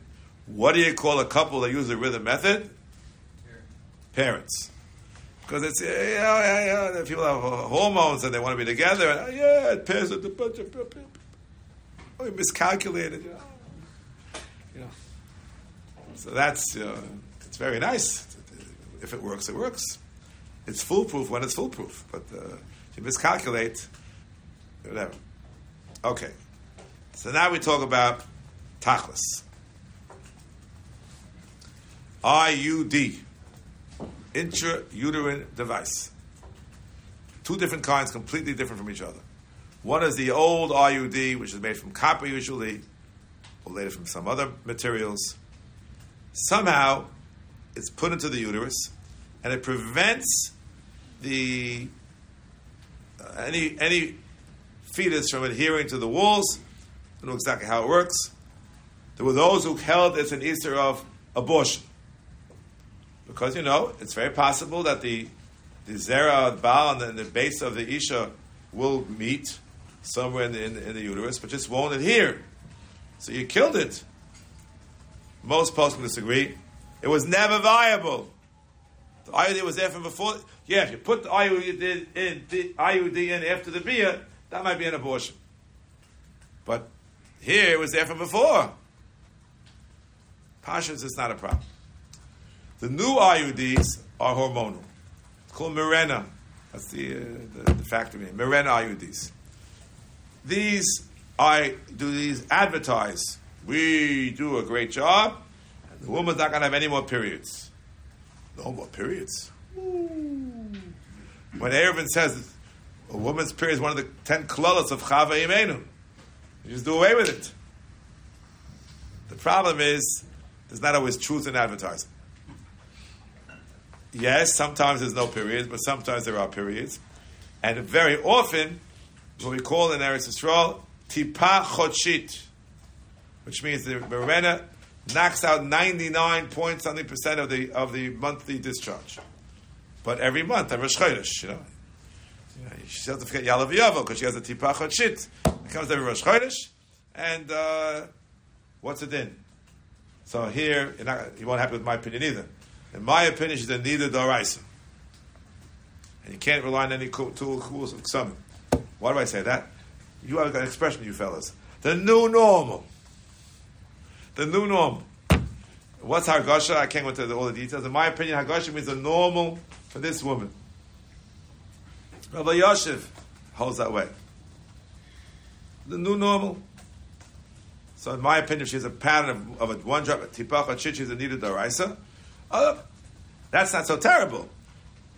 What do you call a couple that use the rhythm method? Parents. Because it's, you know, yeah, yeah, people have hormones and they want to be together. And, oh, yeah, it pairs with the bunch of people. Oh, you miscalculated, you know. You know. So that's, uh, it's very nice. If it works, it works. It's foolproof when it's foolproof. But uh, if you miscalculate, whatever. Okay. So now we talk about tachlis. IUD, intrauterine device. Two different kinds, completely different from each other. One is the old IUD, which is made from copper usually, or later from some other materials. Somehow, it's put into the uterus, and it prevents the uh, any any fetus from adhering to the walls. I know exactly how it works. There were those who held it's an Easter of abortion. Because, you know, it's very possible that the, the Zera, Baal, and the, the base of the Isha will meet somewhere in the, in, the, in the uterus, but just won't adhere. So you killed it. Most posts disagree. It was never viable. The IUD was there from before. Yeah, if you put the IUD in, the IUD in after the beer, that might be an abortion. But here it was there from before. Pashas is not a problem. The new IUDs are hormonal. It's called Mirena. That's the, uh, the, the factory name. Mirena IUDs. These I do these advertise. We do a great job, and the woman's not going to have any more periods. No more periods. When Erevin says a woman's period is one of the ten klolos of Chava Imenu, you just do away with it. The problem is there's not always truth in advertising. Yes, sometimes there's no periods, but sometimes there are periods. And very often, what we call in Eretz Yisrael, tipa chotshit, which means the Mirena knocks out 99 point something percent of the, of the monthly discharge. But every month, every Chodesh, you know. She doesn't forget Yalav Yavo because she has a tipa chotshit. It comes every Rosh Chodesh. And uh, what's it in? So here, not, you won't happy with my opinion either. In my opinion, she's a neither doraisa. And you can't rely on any tool tools of some. Why do I say that? You have an expression, you fellas. The new normal. The new normal. What's Hargasha? I can't go into all the details. In my opinion, Hargasha means the normal for this woman. Rabbi Yoshev holds that way. The new normal. So, in my opinion, she's a pattern of, of a one drop of tipach chit, she's a needed daraisa. Oh, that's not so terrible.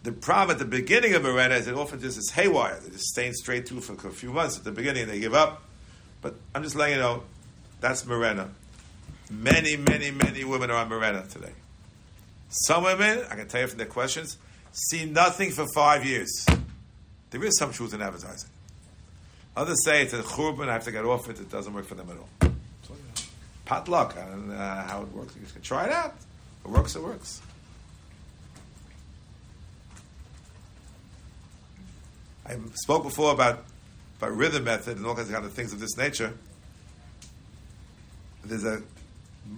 The problem at the beginning of Mirena is it often just is haywire. They just stay straight through for a few months. At the beginning, they give up. But I'm just letting you know, that's Mirena. Many, many, many women are on Mirena today. Some women, I can tell you from their questions, see nothing for five years. There is some truth in advertising. Others say it's a churban, I have to get off it, it doesn't work for them at all. So, pot luck, I don't know how it works. You can try it out. It works, it works. I spoke before about, about rhythm method and all kinds of kind of things of this nature. There's a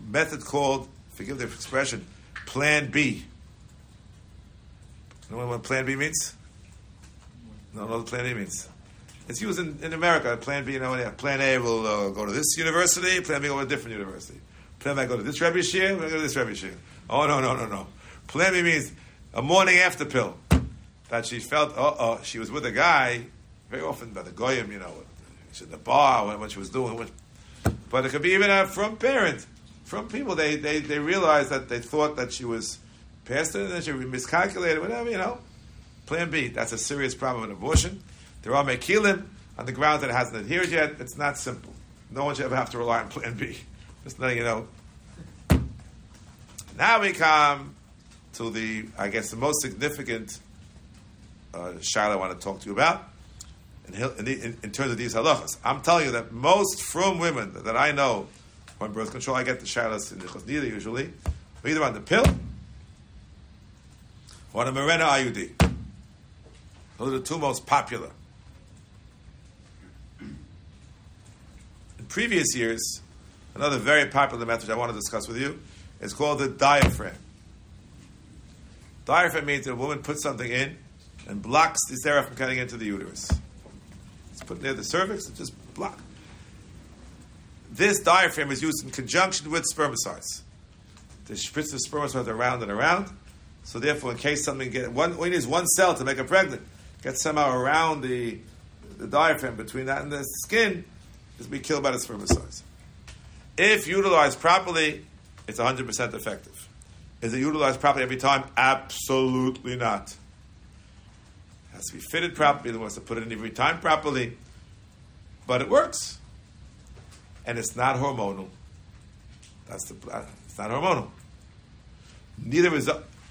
method called, forgive the expression, Plan B. You know what Plan B means? No, no, Plan A means. It's used in, in America. Plan B, you know, yeah, Plan A will uh, go to this university. Plan B will go to a different university. Plan B go to this Rebbe Shir. We'll go to this Rebbe Shir. Oh no, no, no, no. Plan B means a morning after pill that she felt, uh oh, she was with a guy, very often by the goyim, you know, she's in the bar, when, she was doing. But it could be even a, from parent, from people. They, they, they realized that they thought that she was past it and then she miscalculated, whatever, you know. Plan B, that's a serious problem in abortion. There are mekilim on the ground that it hasn't adhered yet. It's not simple. No one should ever have to rely on Plan B. Just letting you know. Now we come to the, I guess, the most significant uh, I want to talk to you about in, in, in, terms of these halachas. I'm telling you that most from women that, that I know on birth control, I get the shilas in the chosnida usually, either on the pill or on the Mirena IUD. Those are the two most popular. In previous years, another very popular method I want to discuss with you is called the diaphragm. Diaphragm means that a woman puts something in and blocks the zera from getting into the uterus. It's put near the cervix and just block. This diaphragm is used in conjunction with spermicides. To spritz the spermicides around and around. So therefore, in case something get one, all you need is one cell to make her pregnant. Get somehow around the the diaphragm between that and the skin, is be killed by the spermicides. If utilized properly, it's 100% effective. Is it utilized properly every time? Absolutely not It has to be fitted properly. It wants to put it in every time properly, but it works, and it's not hormonal. That's the uh, it's not hormonal. Neither is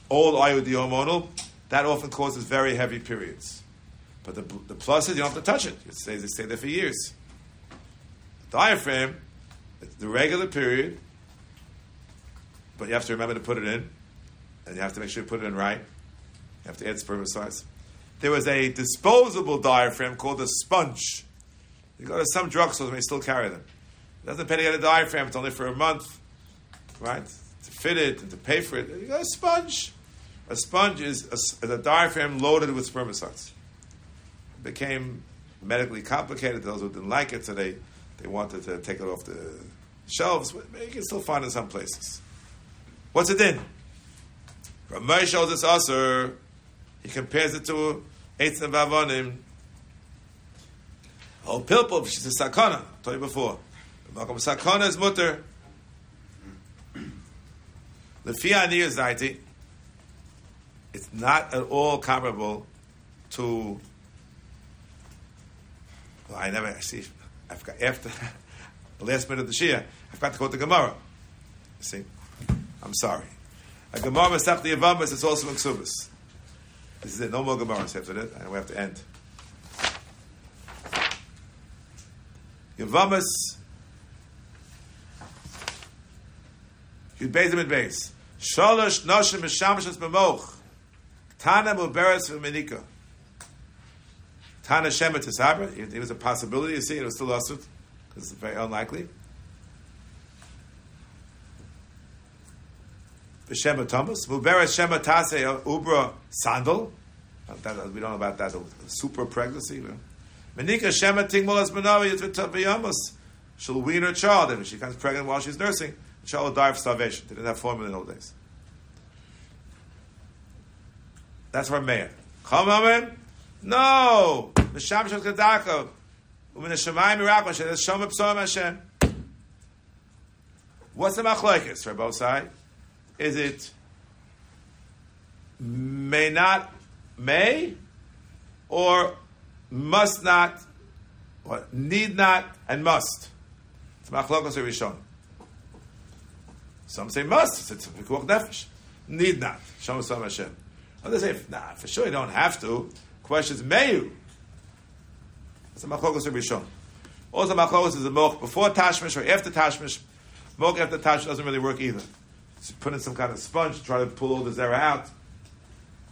old IUD hormonal. That often causes very heavy periods. But the, the plus is you don't have to touch it. It stays, it stays there for years. The diaphragm, the regular period, but you have to remember to put it in, and you have to make sure you put it in right. You have to add spermicides. There was a disposable diaphragm called a sponge. You go to some drugstores and they still carry them. It doesn't pay to get a diaphragm, it's only for a month, right? To fit it and to pay for it. You got a sponge. A sponge is a, is a diaphragm loaded with spermicides. It became medically complicated. Those who didn't like it, so they, they wanted to take it off the shelves. But you can still find it in some places. What's it in? Ramay shows us usher. He compares it to Eitz and Vavonim. Oh, pilpul, she's a sakana. I told you before. Malcolm sakana is mutter. The Fianir Zaiti, it's not at all comparable to. Well, I never see. I forgot after the last minute of the Shia. I forgot to quote the Gemara. See, I'm sorry. A Gemara Masach the Yavamas is also in. This is it. No more Gemaras after that, and we have to end. Yavamas. Yud Beis Amid Beis. Shalosh Noshim Mishamashas Bemoch. Tana Muberes V'Menika. Tana Shema Tisabra. It was a possibility, you see, it was still asut, because it's very unlikely. Shema Thomas. Muberes Shema Tase Ubra Sandal. We don't know about that. Super pregnancy. Menika Shema Tingmol as Menavi Yitvitaviyamas. She'll wean her child, and if she becomes pregnant while she's nursing, the child will die of starvation. They didn't have formula in those days. That's from Meir. Chamamen? No! Misham Shel Kedaka. Umin. She's Shom Psoim Hashem. What's the machlokes for both sides? Is it may not, may, or must not, or need not, and must? It's machlokes or rishon. Some say must. It's vikuach nefesh. Need not. Shalom Sam Hashem. Others say, nah, for sure you don't have to. Question is, may you? It's or rishon. Also, machlokes is a moch before tashmish or after tashmish. Moch after tashmish doesn't really work either. Put in some kind of sponge, to try to pull all the zera out.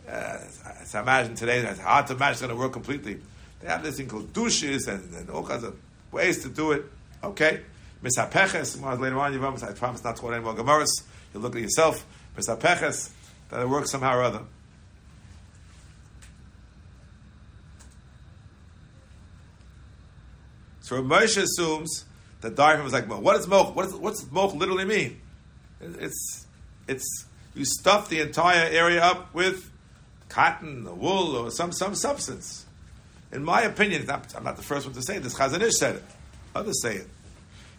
Uh, so I imagine today, it's hard to imagine it's going to work completely. They have this thing called douches and, and all kinds of ways to do it. Okay. Misapeches, later on, you I promise not to quote any more Gemaras. You look at yourself. Misapeches, that it works somehow or other. So Moshe assumes that diaphragm is like. What does moch? What, is, what's moch literally mean? It's it's you stuff the entire area up with cotton or wool or some some substance. In my opinion, not, I'm not the first one to say this. Chazon Ish said it. Others say it.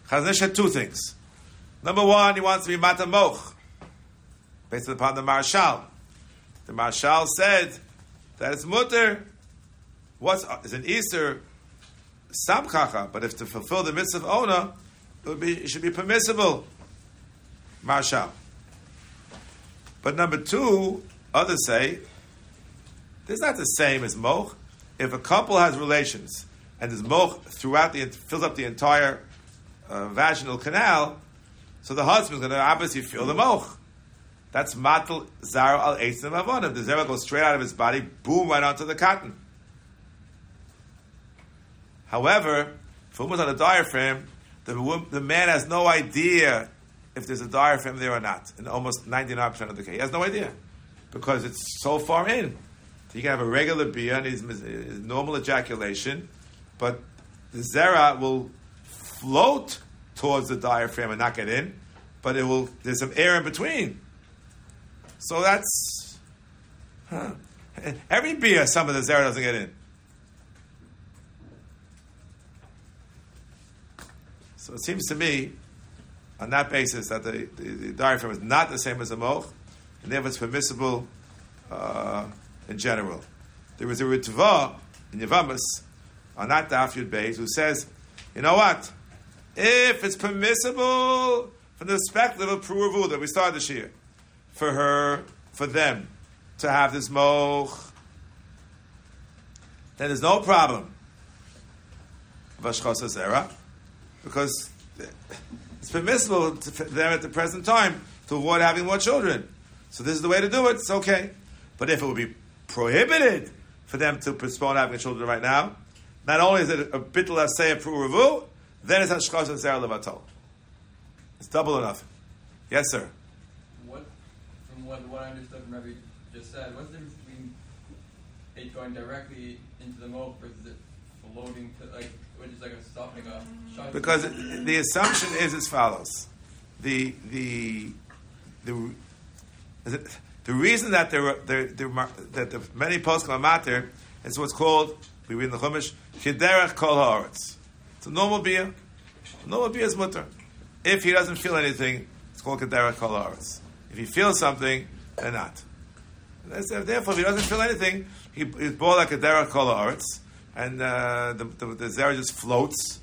Chazon Ish had two things. Number one, he wants to be mata moch, based upon the Maharshal. The Maharshal said that it's mutter. What's is an Easter samchacha, but if to fulfill the mitzvah of ona, it be it should be permissible. Maharshal. But number two, others say, this is not the same as moch. If a couple has relations and there's moch throughout the fills up the entire uh, vaginal canal, so the husband's going to obviously feel the moch. That's matal zar al eitzim avonim. The zara goes straight out of his body, boom, right onto the cotton. However, if it was on a diaphragm, the, the man has no idea if there's a diaphragm there or not. In almost 99% of the case, he has no idea because it's so far in. You can have a regular beer and his, his normal ejaculation, but the zera will float towards the diaphragm and not get in, but it will. There's some air in between. So that's huh. every beer. Some of the zera doesn't get in. So it seems to me, on that basis, that the, the, the diaphragm is not the same as the moch, and therefore it's permissible uh, in general. There is a Ritva in Yavamas on that Daf Yud Beis who says, you know what? If it's permissible from the perspective of Pruvu that we started this year, for her, for them to have this moch, then there's no problem. Vashchasa Zera, because it's permissible to, for them at the present time to avoid having more children. So this is the way to do it. It's okay. But if it would be prohibited for them to postpone having children right now, not only is it a bit less bittul asay pruvu, then it's hashchas and zera levatol. It's double enough. Yes, sir. What, from what, what I understood from Rebbe just said, what's the difference between it going directly into the milk versus it floating to, like, which is like a softening a shot? Because it- the assumption is as follows: the the the the reason that there there, there mar- that the many are matter is what's called we read in the Chumash kiderech kol haaretz. It's a normal beer. Normal beer is mutter. If he doesn't feel anything, it's called kiderech kol haaretz. If he feels something, then not. Therefore, if he doesn't feel anything, he, he's born like a derech kol haaretz, and uh, the, the, the zera just floats.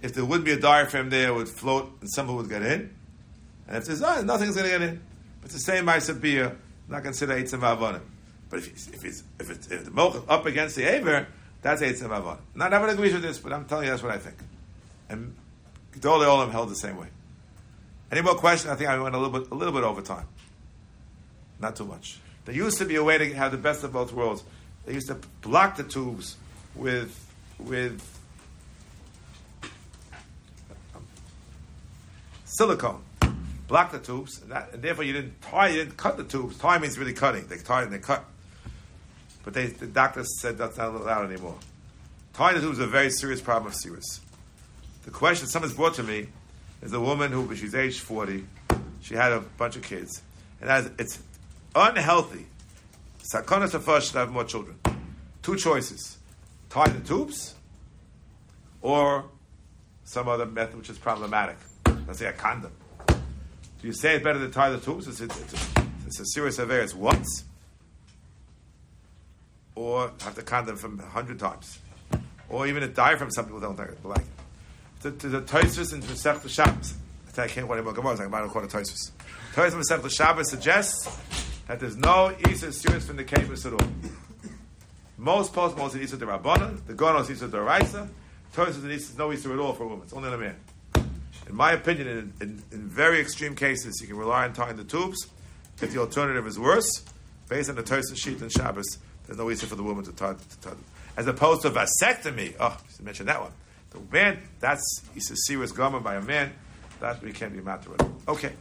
If there wouldn't be a diaphragm there, it would float and someone would get in. And if there's not, nothing's going to get in. It's the same beer, not considered Eitzim Avonim. But if, if, he's, if, it's, if the milk is up against the Aver, that's Eitzim Avonim. Not everyone agrees with this, but I'm telling you that's what I think. And Gedolei Olam held the same way. Any more questions? I think I went a little bit, a little bit over time. Not too much. There used to be a way to have the best of both worlds. They used to block the tubes with with silicone. Block the tubes, and, that, and therefore you didn't tie, you didn't cut the tubes. Tie means really cutting. They tie and they cut. But they, the doctor said that's not allowed anymore. Tying the tubes is a very serious problem serious. The question someone's brought to me is a woman who, she's age 40, she had a bunch of kids, and as it's unhealthy. Sakana Safa should have more children. Two choices tie the tubes or some other method which is problematic. Let's say a condom. Do you say it's better to tie the tubes? It's, it's, it's, it's a serious affair. It's once. Or have the condom from a hundred times. Or even a diaphragm, some people don't like. To, to the Toisus and to Masech Shabbos. I can't want anymore Gemara. I'm going to call it Toisus. Toisus and Masech Shabbos suggests that there's no Isa serious from the Kavis at all. Most post most Isa the Rabbanan, the Gonos Isa the Raisa, Toisus and Isa is no Isa at all for a woman. It's only in a man. In my opinion, in, in, in very extreme cases, you can rely on tying the tubes. If the alternative is worse, based on the Toisus sheet and Shabbos, there's no Isa for the woman to tie. To tie as opposed to vasectomy. Oh, you mentioned that one. The man, that's Isa serious garment by a man. That we can't be matter with. Okay.